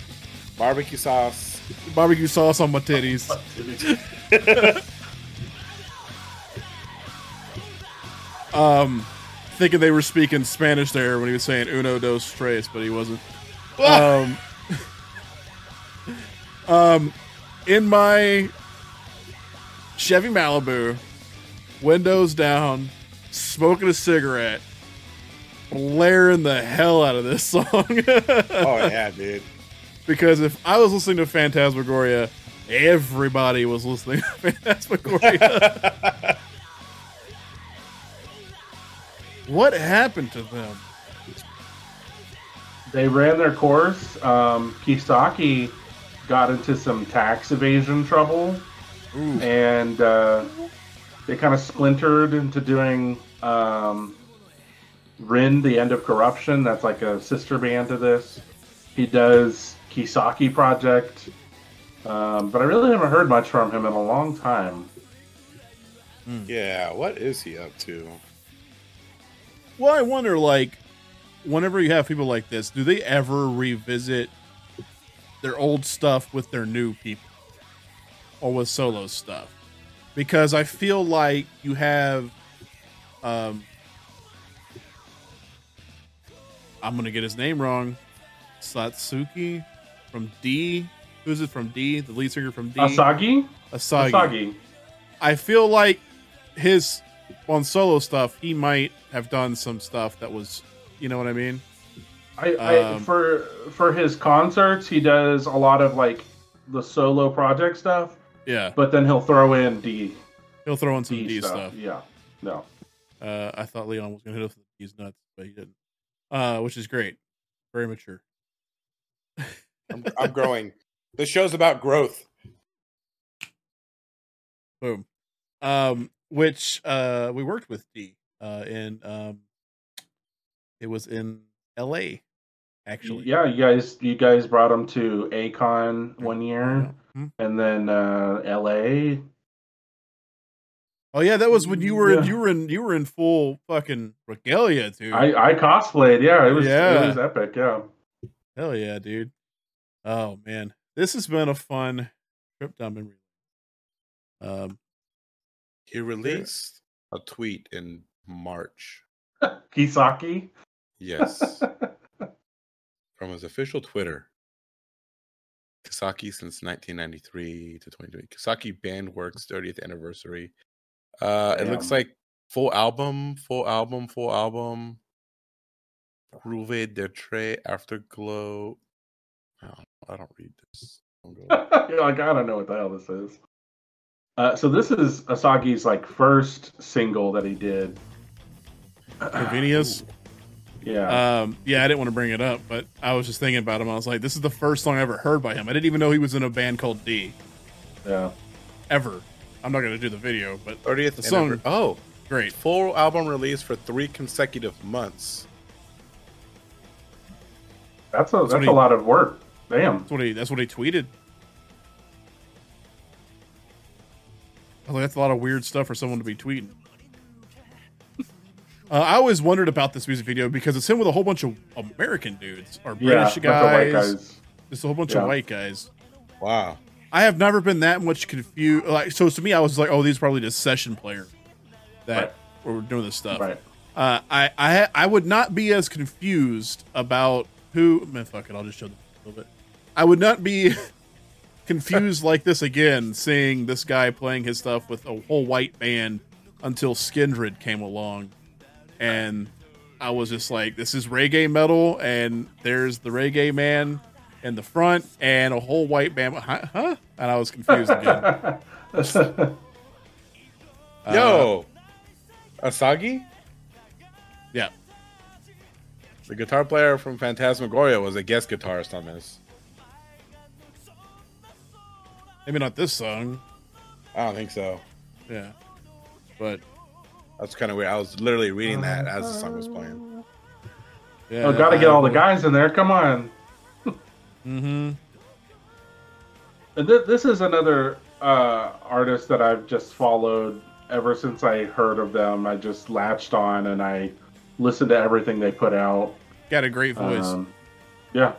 Barbecue sauce. Barbecue sauce on my titties. Um, thinking they were speaking Spanish there when he was saying uno, dos, tres, but he wasn't. Um, um, in my Chevy Malibu, windows down, smoking a cigarette, blaring the hell out of this song. Oh yeah, dude. because if I was listening to Phantasmagoria, everybody was listening to Phantasmagoria. what happened to them? They ran their course. Um, Kisaki got into some tax evasion trouble, Ooh. and uh, they kind of splintered into doing um, Rin, the End of Corruption. That's like a sister band to this. He does Kisaki Project, um, but I really haven't heard much from him in a long time. Yeah, what is he up to? Well, I wonder, like, whenever you have people like this, do they ever revisit their old stuff with their new people or with solo stuff? Because I feel like you have, um, I'm gonna get his name wrong, Satsuki from D. Who's it from D? The lead singer from D. Asagi? Asagi. Asagi. I feel like his on solo stuff, he might have done some stuff that was, you know what I mean? I, I Um, for for his concerts, he does a lot of like the solo project stuff, Yeah, but then he'll throw in D, he'll throw in some D, D stuff. stuff. Yeah, no, Uh, I thought Leon was gonna hit us with D's nuts, but he didn't. Uh, which is great, very mature. I'm, I'm growing. This show's about growth. Boom. Um, which uh, we worked with D. Uh, in um, it was in L.A. Actually, yeah. You guys, you guys brought him to Acon one year, Hmm. and then uh, L.A. Oh yeah, that was when you were in, you were in you were in full fucking regalia, dude. I I cosplayed. Yeah, it was Yeah. it was epic. Yeah, Hell yeah, dude. Oh man, this has been a fun trip down memory. lane. Um, He released a tweet in March. Kisaki. Yes. from his official Twitter. Kisaki since 1993 to 2020. Kisaki band works 30th anniversary. Uh, it looks like full album, full album, full album. Prouve de Tre Afterglow. Oh, I don't read this. I'm going- You're like, I don't know what the hell this is. Uh, so this is Asagi's like first single that he did. Provenius. Yeah. Um, yeah, I didn't want to bring it up, but I was just thinking about him. I was like, this is the first song I ever heard by him. I didn't even know he was in a band called D. yeah. Ever. I'm not gonna do the video, but 30th The song- anniver- Oh, great. full album release for three consecutive months. That's a what that's he- a lot of work. Damn. That's what he. That's what he tweeted. I was like, that's a lot of weird stuff for someone to be tweeting. Uh, I always wondered about this music video because it's him with a whole bunch of American dudes or British bunch of white guys, guys. just a whole bunch Yeah. of white guys. Wow. I have never been that much confused. Like, so to me, I was like, "Oh, these are probably just session players that were doing this stuff." Right. Uh, I, I, I would not be as confused about who. Man, fuck it, I'll just show them a little bit. I would not be confused like this again, seeing this guy playing his stuff with a whole white band until Skindred came along, and I was just like, "This is reggae metal," and there's the reggae man in the front and a whole white band, huh? huh? And I was confused again. Uh, Yo, Asagi? Yeah. The guitar player from Phantasmagoria was a guest guitarist on this. Maybe not this song. I don't think so. Yeah. But That's kind of weird. I was literally reading that as the song was playing. yeah. Oh, gotta get all the guys in there. Come on. Mm-hmm. And th- this is another uh, artist that I've just followed ever since I heard of them. I just latched on and I listened to everything they put out. Got a great voice. Um, yeah.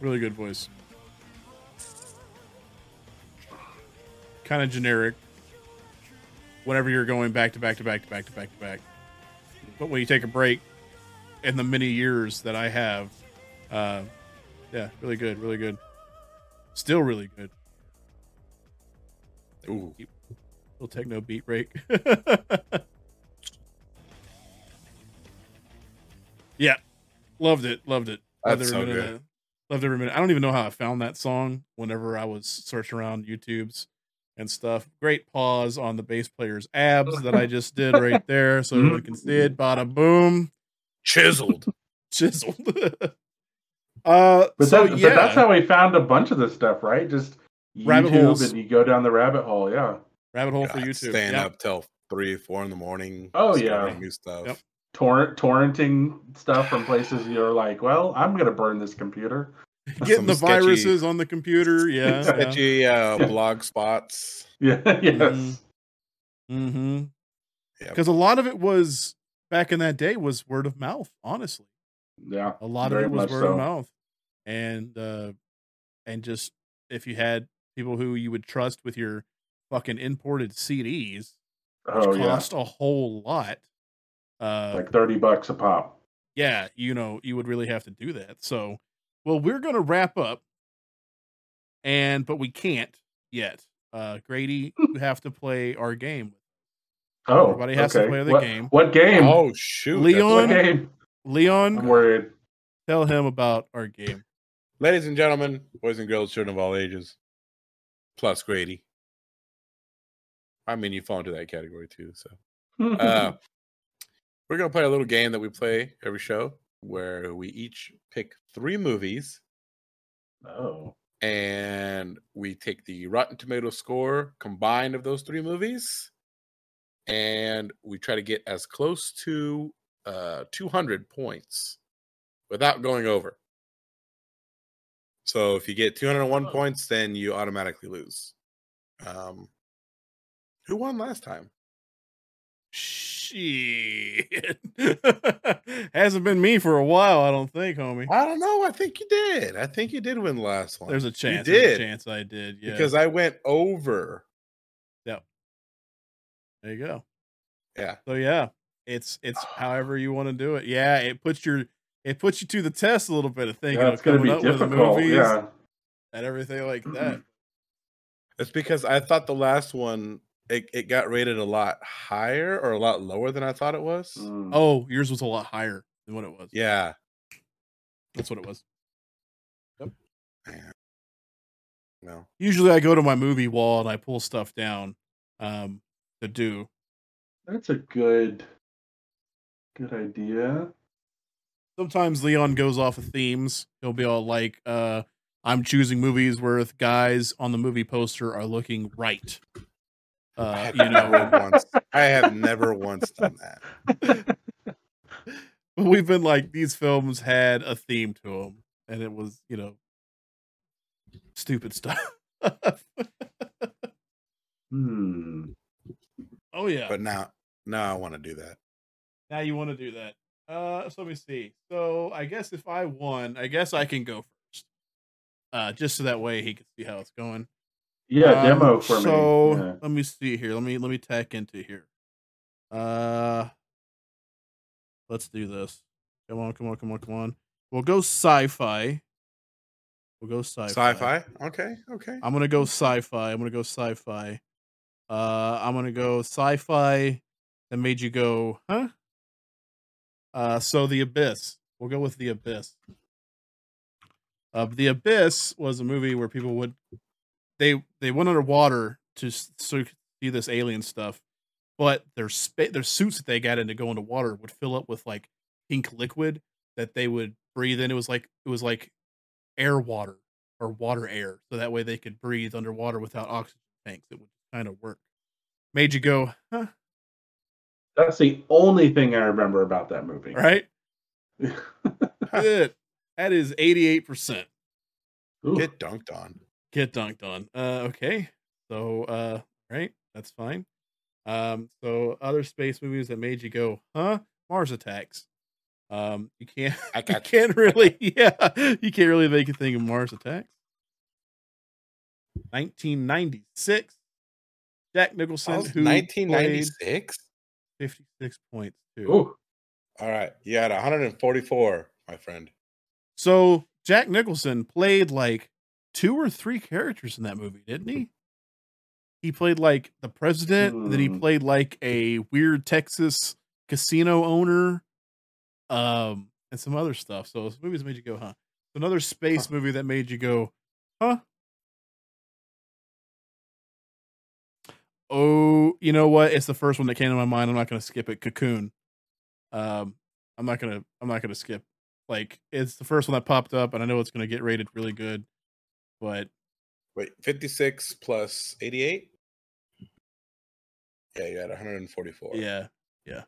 really good voice. Kind of generic. Whenever you're going back to back to back to back to back to back. But when you take a break in the many years that I have, uh, yeah, really good, really good. Still really good. Ooh. Little techno beat break. yeah, loved it, loved it. Loved That's every so minute good. of. Loved every minute. I don't even know how I found that song. Whenever I was searching around YouTube's and stuff, great pause on the bass player's abs that I just did right there, so everyone can see it. Mm-hmm. Bada boom, Chiseled. chiseled. Uh, But, so that, yeah, but that's how we found a bunch of this stuff, right? Just Rabbit YouTube holes. and you go down the rabbit hole. Yeah. rabbit hole for God, YouTube. Staying Yeah. up till three, four in the morning. Oh, yeah. New stuff. Yep. Torrent, torrenting stuff from places you're like, well, I'm going to burn this computer. getting Some the sketchy- viruses on the computer. Yeah, yeah. Sketchy uh, blog spots. Yeah. yes. Mhm. Mm-hmm. Yep. Because a lot of it was back in that day was word of mouth. Honestly, Yeah. a lot of it was word so. of mouth, and uh, and just if you had people who you would trust with your fucking imported CDs, which Oh, yeah. cost a whole lot. Uh, Like 30 bucks a pop. yeah, you know, you would really have to do that. So, well, we're gonna wrap up, and but we can't yet. Uh, Grady, you have to play our game. Oh, Everybody has okay. to play the what, game. What game? Oh shoot! that's Leon? what right. game? I'm Leon, worried. tell him about our game. Ladies and gentlemen, boys and girls, children of all ages, plus Grady. I mean, you fall into that category too. So, uh, we're gonna play a little game that we play every show, where we each pick three movies, oh. and we take the Rotten Tomato score combined of those three movies, and we try to get as close to uh, 200 points without going over. So if you get 201 Oh. points, then you automatically lose. Um, who won last time? Shit. Hasn't been me for a while, I don't think, homie. I don't know. I think you did. I think you did win the last one. There's a chance. You there's a did chance I did. Yeah. because I went over. Yep. There you go. Yeah. So yeah, it's it's however you want to do it. Yeah, it puts your it puts you to the test a little bit of thinking Yeah, it's going to be up the difficult. Yeah. and everything like that. It's because I thought the last one it, it got rated a lot higher or a lot lower than I thought it was. Mm. Oh, yours was a lot higher than what it was. Yeah. That's what it was. Man. No. Usually I go to my movie wall and I pull stuff down um to do. That's a good, good idea. Sometimes Leon goes off of themes. He'll be all like, uh, I'm choosing movies where guys on the movie poster are looking right. Uh, you know, once I have never once done that. we've been like these films had a theme to them, and it was you know stupid stuff. Hmm. oh yeah, But now now I want to do that. Now you want to do that. Uh, so let me see. So I guess if I won, I guess I can go first. Uh, just so that way he can see how it's going. Yeah, Um, demo for so me. Yeah. let me see here. Let me let me tack into here. Uh, let's do this. Come on, come on, come on, come on. We'll go sci-fi. We'll go sci-fi. Sci-fi? Okay, okay. I'm gonna go sci-fi. I'm gonna go sci-fi. Uh, I'm gonna go sci-fi. That made you go, huh? Uh, so the abyss. We'll go with the abyss. Uh, the abyss was a movie where people would they they went underwater to see this alien stuff, but their spa- their suits that they got in to go into water would fill up with like pink liquid that they would breathe in. It was like it was like air water or water air, so that way they could breathe underwater without oxygen tanks. It would kind of work. Made you go, huh? That's the only thing I remember about that movie. Right? Good. That is eighty eight percent. Ooh, Get dunked on. Get dunked on. Uh, okay. So, uh, right, that's fine. Um, so other space movies that made you go, huh? Mars Attacks. Um, you can't, I you got you. can't really, yeah, you can't really make a thing of Mars Attacks. 1996. Jack Nicholson, who 1996. Played 56 points too. ooh, All right, you had 144, my friend. So Jack Nicholson played like two or three characters in that movie, didn't he? He played like the president, and then he Hmm. played like a weird Texas casino owner, um, and some other stuff. So this movies made you go, huh? Another space movie that made you go, huh? Oh, you know what? It's the first one that came to my mind. I'm not gonna skip it. Cocoon. Um, I'm not gonna. I'm not gonna skip like it's the first one that popped up and i know it's going to get rated really good but Wait, 56 plus 88? Yeah, you had 144. yeah yeah.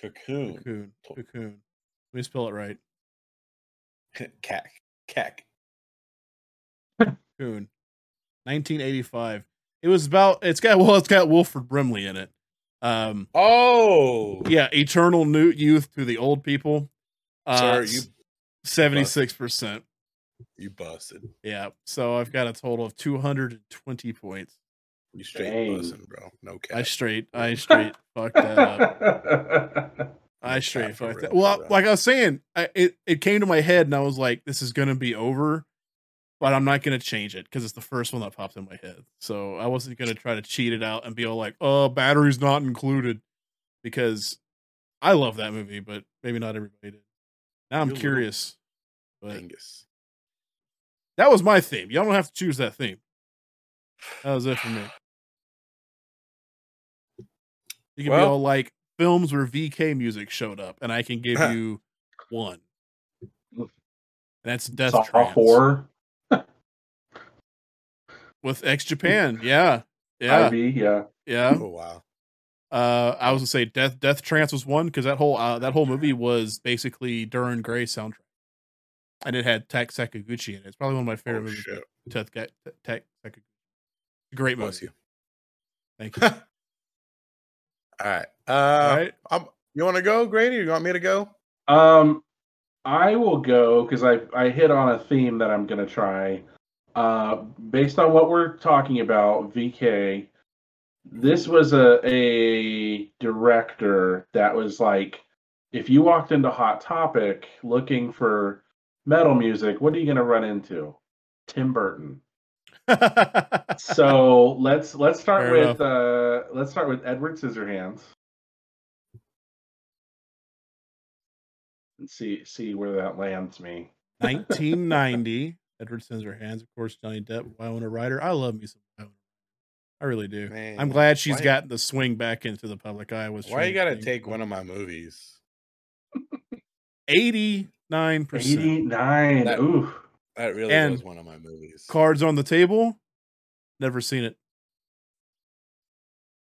Cocoon. cocoon cocoon let me spell it right Cack. Cack. cocoon 1985 it was about it's got well it's got wilford brimley in it um Oh! yeah eternal new youth to the old people uh Sir, you 76% you busted. yeah so i've got a total of 220 points You straight Dang. busting, bro. No cap. i straight i straight fucked that up I straight fucked that. Well, bro. like I was saying, I, it it came to my head and I was like, this is gonna be over, but I'm not gonna change it because it's the first one that popped in my head. So I wasn't gonna try to cheat it out and be all like, oh, batteries not included, because I love that movie, but maybe not everybody did. Now I'm You little curious, but Angus. that was my theme. Y'all don't have to choose that theme. That was it for me. You can be all like films where VK music showed up, and I can give you one. And that's Death Saw Trance four, with X Japan. Yeah, yeah, Ivy, yeah. yeah. Oh wow. Uh, I was gonna say Death Death Trance was one because that whole uh, that whole movie was basically Dir en grey soundtrack, and it had Tak Sakaguchi in it. It's probably one of my favorite Oh, movies. shit. Tak Tak Tak Sakaguchi. Great Bless movie. you. Thank you. All right. Uh, All right. I'm, you want to go, Grady? You want me to go? Um, I will go because I I hit on a theme that I'm gonna try. Uh, based on what we're talking about, VK. This was a a director that was like, if you walked into Hot Topic looking for metal music, what are you gonna run into? Tim Burton. So let's let's start Fair with uh let's start with Edward Scissorhands. And see see where that lands me. 1990. Edward Scissorhands. of course, Johnny Depp, Winona Ryder. I love me some Winona. I really do. Man, I'm glad she's why- gotten the swing back into the public eye. With Why you gotta take one of my movies? 89 percent 89. That- Ooh. That really And- was one of my movies. cards on the table? Never seen it.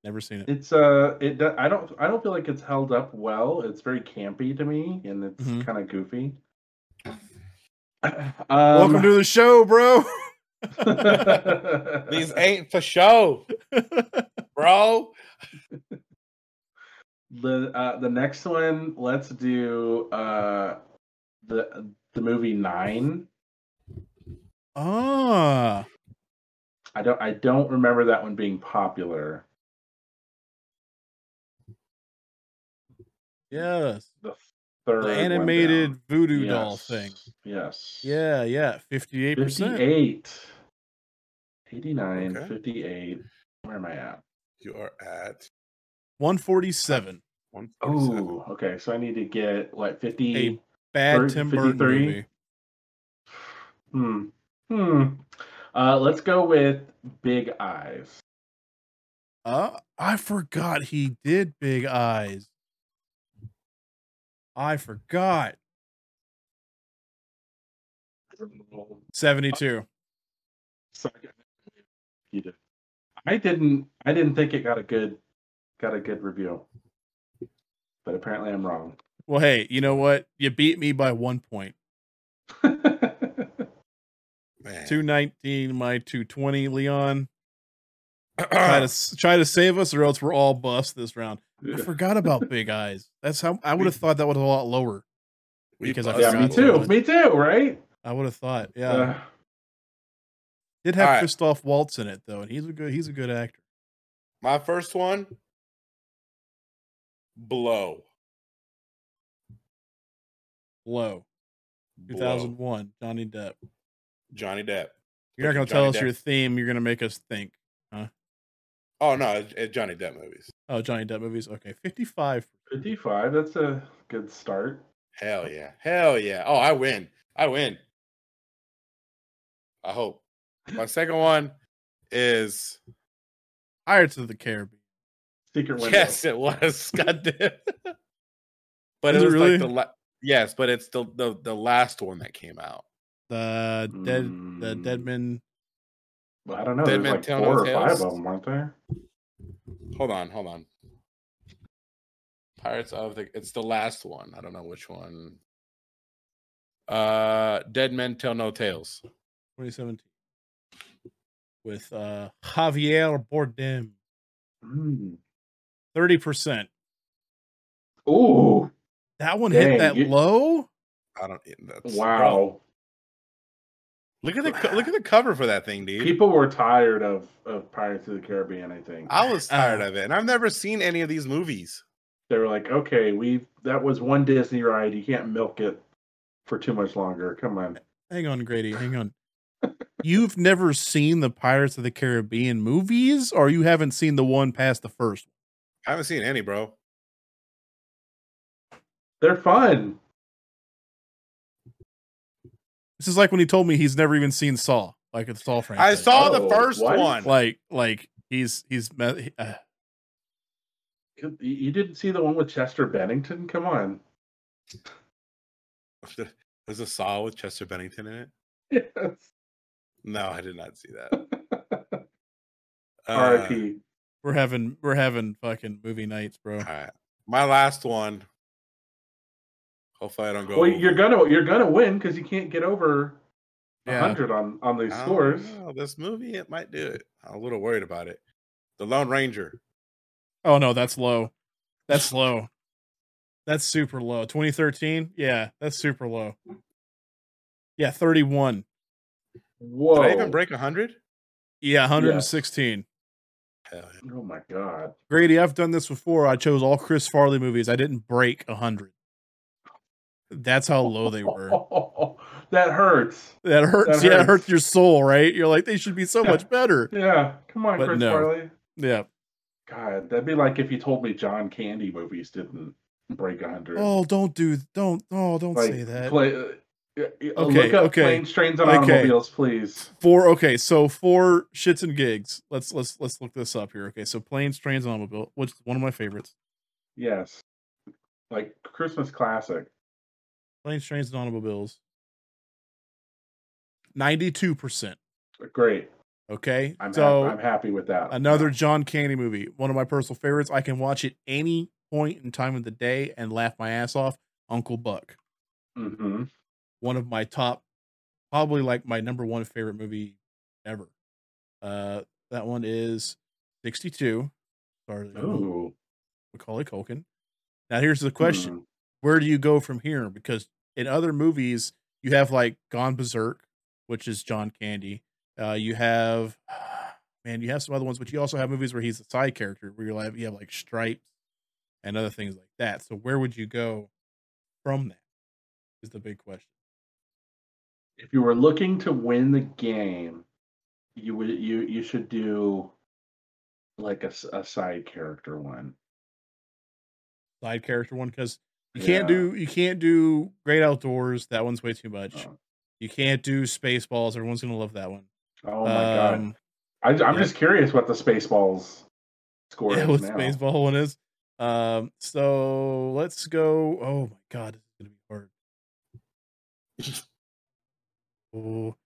Never seen it. It's uh it do- I don't I don't feel like it's held up well. It's very campy to me and it's Mhm. kind of goofy. Um, Welcome to the show, bro. These ain't for show, bro. the uh the next one let's do uh the the movie 9 ah, i don't i don't remember that one being popular yes. the third The animated voodoo doll thing. yes Yeah, yeah. 58%. 58 89 Okay. 58 where am i at You are at 147. 147. oh okay so i need to get what 50 Bad Thir- Tim Burton movie. hmm hmm uh let's go with big eyes Uh, I forgot he did Big Eyes. I forgot. 72. You did. I didn't. I didn't think it got a good, got a good review. But apparently, I'm wrong. Well, hey, you know what? You beat me by one point. Man. 219, my 220, Leon. Try to try to save us, or else we're all bust this round. I forgot about Big Eyes. That's how I would have thought that was a lot lower. Because I bust yeah, me too. do. Me too. Right? I would have thought. Yeah, Uh, did have all right. Christoph Waltz in it though, and he's a good he's a good actor. My first one, blow. Blow. 2001, Johnny Depp. Johnny Depp. You're not going to Johnny tell us Depp. your theme. You're going to make us think. Oh no, it's, it's Johnny Depp movies. Oh, Johnny Depp movies. Okay, 55. 55. That's a good start. Hell yeah, hell yeah. Oh, I win. I win. I hope. My second one is Pirates of the Caribbean. Secret window. yes, it was. God damn. but Is it it was really? like the la- yes, but it's the, the the last one that came out. The dead, the Mm, Deadman. Well, I don't know. Dead There's Men like Tell No four or five Tales? of them, aren't there? Hold on, hold on. Pirates of the it's the last one. I don't know which one. Uh Dead Men Tell No Tales. 2017 with uh Javier Bardem. Mm. 30%. Ooh, That one Dang, hit that you- low? I don't that's wow. bro, look at the co- look at the cover for that thing, dude. People were tired of, of Pirates of the Caribbean, I think. I was tired Uh, of it, and I've never seen any of these movies. they were like, okay, we that was one Disney ride. You can't milk it for too much longer. Come on. Hang on, Grady. Hang on. You've never seen the Pirates of the Caribbean movies, or you haven't seen the one past the first? I haven't seen any, bro. They're fun. This is like when he told me he's never even seen Saw, like the Saw franchise. I saw Oh, the first what? one. like, like he's he's met. Uh, You you didn't see the one with Chester Bennington? Come on. There's a Saw with Chester Bennington in it. Yes. No, I did not see that. Uh, R.I.P. we're having we're having fucking movie nights, bro. All right, my last one. Hopefully, I don't go. Well, you're gonna you're gonna win because you can't get over Yeah. hundred on on these I scores. know. This movie, it might do it. I'm a little worried about it. The Lone Ranger. Oh no, that's low. That's low. That's super low. 2013? Yeah, that's super low. Yeah, 31. Whoa! Did I even break hundred? Yeah, 116. Hell yeah. Oh my god! Grady, I've done this before. I chose all Chris Farley movies. I didn't break 100. That's how low they were. that hurts. That hurts. That Yeah, it hurts. hurts your soul, right? You're like, they should be so much better. Yeah, come on, But Chris no. Farley. Yeah. God, that'd be like if you told me John Candy movies didn't break a hundred. Oh, don't do, don't, oh, don't like, say that. Play, uh, uh, Okay, look up okay, planes, trains, and okay. automobiles, please. For okay, so for shits and gigs, let's let's let's look this up here. Okay, so planes, trains, and automobile, which is one of my favorites. Yes, like Christmas classic. Planes, trains, and automobiles. Ninety-two percent. Great. Okay, I'm so hap- I'm happy with that. another John Candy movie, one of my personal favorites. I can watch it any point in time of the day and laugh my ass off. Uncle Buck, hmm one of my top, probably like my number one favorite movie ever. Uh, that one is sixty-two. Sorry, Ooh. Macaulay Culkin. Now here's the question: Hmm. Where do you go from here? Because in other movies, you have like Going Berserk, which is John Candy. Uh, you have, man, you have some other ones, but you also have movies where he's a side character, where you have you have like Stripes and other things like that. So where would you go from that? Is the big question. If you were looking to win the game, you would you you should do like a, a side character one. Side character one, because you can't do you can't do Great Outdoors. That one's way too much. Oh, You can't do Spaceballs. Everyone's gonna love that one. oh my god! Um, I, I'm yeah. just curious what the Spaceballs score yeah, is what now. the baseball one is. Um, so let's go. Oh my god, this is gonna be hard. Oh,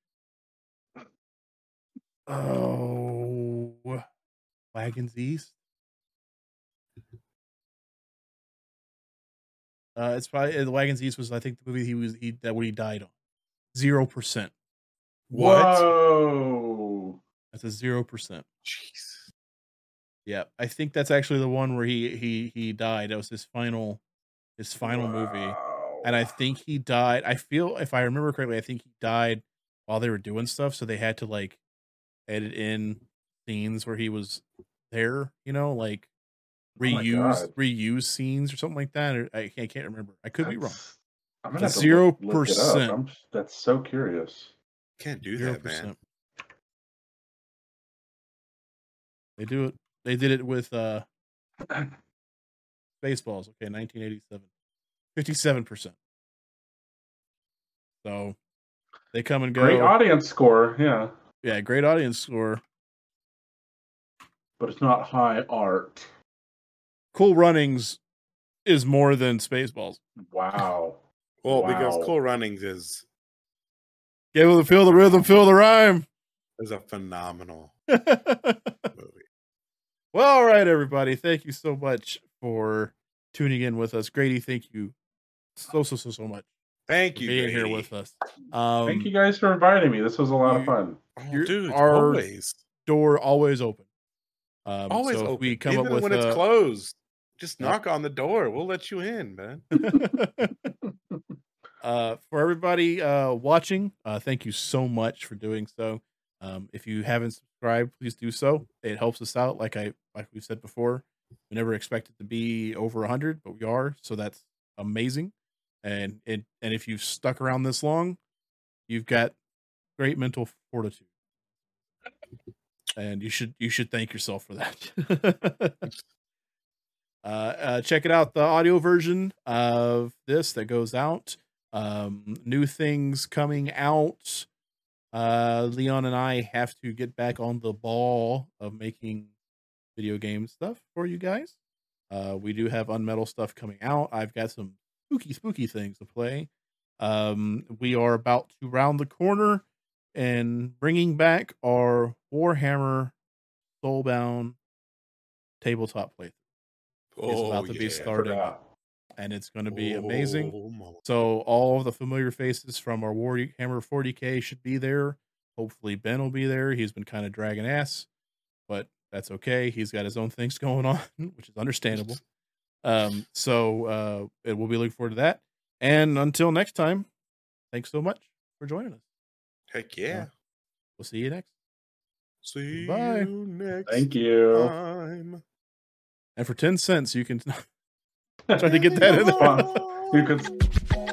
oh, Wagons East. Uh, it's probably uh, the Wagons East was I think the movie he was he that what he died on. Zero percent. What? Whoa. That's a zero percent. Jeez. Yeah, I think that's actually the one where he he he died. That was his final his final movie. Wow. And I think he died. I feel if I remember correctly, I think he died while they were doing stuff, so they had to like edit in scenes where he was there, you know, like Oh my reuse reuse scenes or something like that. Or I, I can't remember. I could be wrong. I'm It's gonna zero look, look percent. I'm That's so curious. Can't do Zero that, man. They do it. They did it with uh Spaceballs. Okay, 1987. 57 percent. So they come and go. Great audience score, yeah, Yeah, great audience score. but it's not high art. Cool Runnings is more than Spaceballs. Wow. Well, because Cool Runnings is Get with the feel the rhythm, feel the rhyme. is a phenomenal movie. well, all right, everybody. Thank you so much for tuning in with us. Grady, thank you so so so so much Thank for you, being here with us. Um, Thank you guys for inviting me. This was a lot of fun. Oh, You're- dude, our- always, Door always open. Um, always so open. we come Even up with when it's a- closed, just Yep. knock on the door. We'll let you in, man. uh, for everybody uh, watching, uh, thank you so much for doing so. Um, if you haven't subscribed, please do so. It helps us out. Like I like we've said before, we never expected to be over hundred, but we are. So that's amazing. And it and if you've stuck around this long, you've got great mental fortitude, and you should you should thank yourself for that. uh, uh, check it out the audio version of this that goes out. Um new things coming out. Uh leon and i have to get back on the ball of making video game stuff for you guys. Uh we do have unmetal stuff coming out. I've got some spooky spooky things to play. Um we are about to round the corner and bringing back our warhammer soulbound tabletop playthrough Oh, about to be yeah. starting. And it's going to be amazing Oh, mama. So all of the familiar faces from our Warhammer 40k should be there. Hopefully Ben will be there. He's been kind of dragging ass, but that's okay. He's got his own things going on, which is understandable. Um, so uh, it- we'll be looking forward to that. And until next time, thanks so much for joining us. Heck yeah. We'll see you next. See Bye. you next Thank you. time. And for ten cents, you can try to get that in there. You could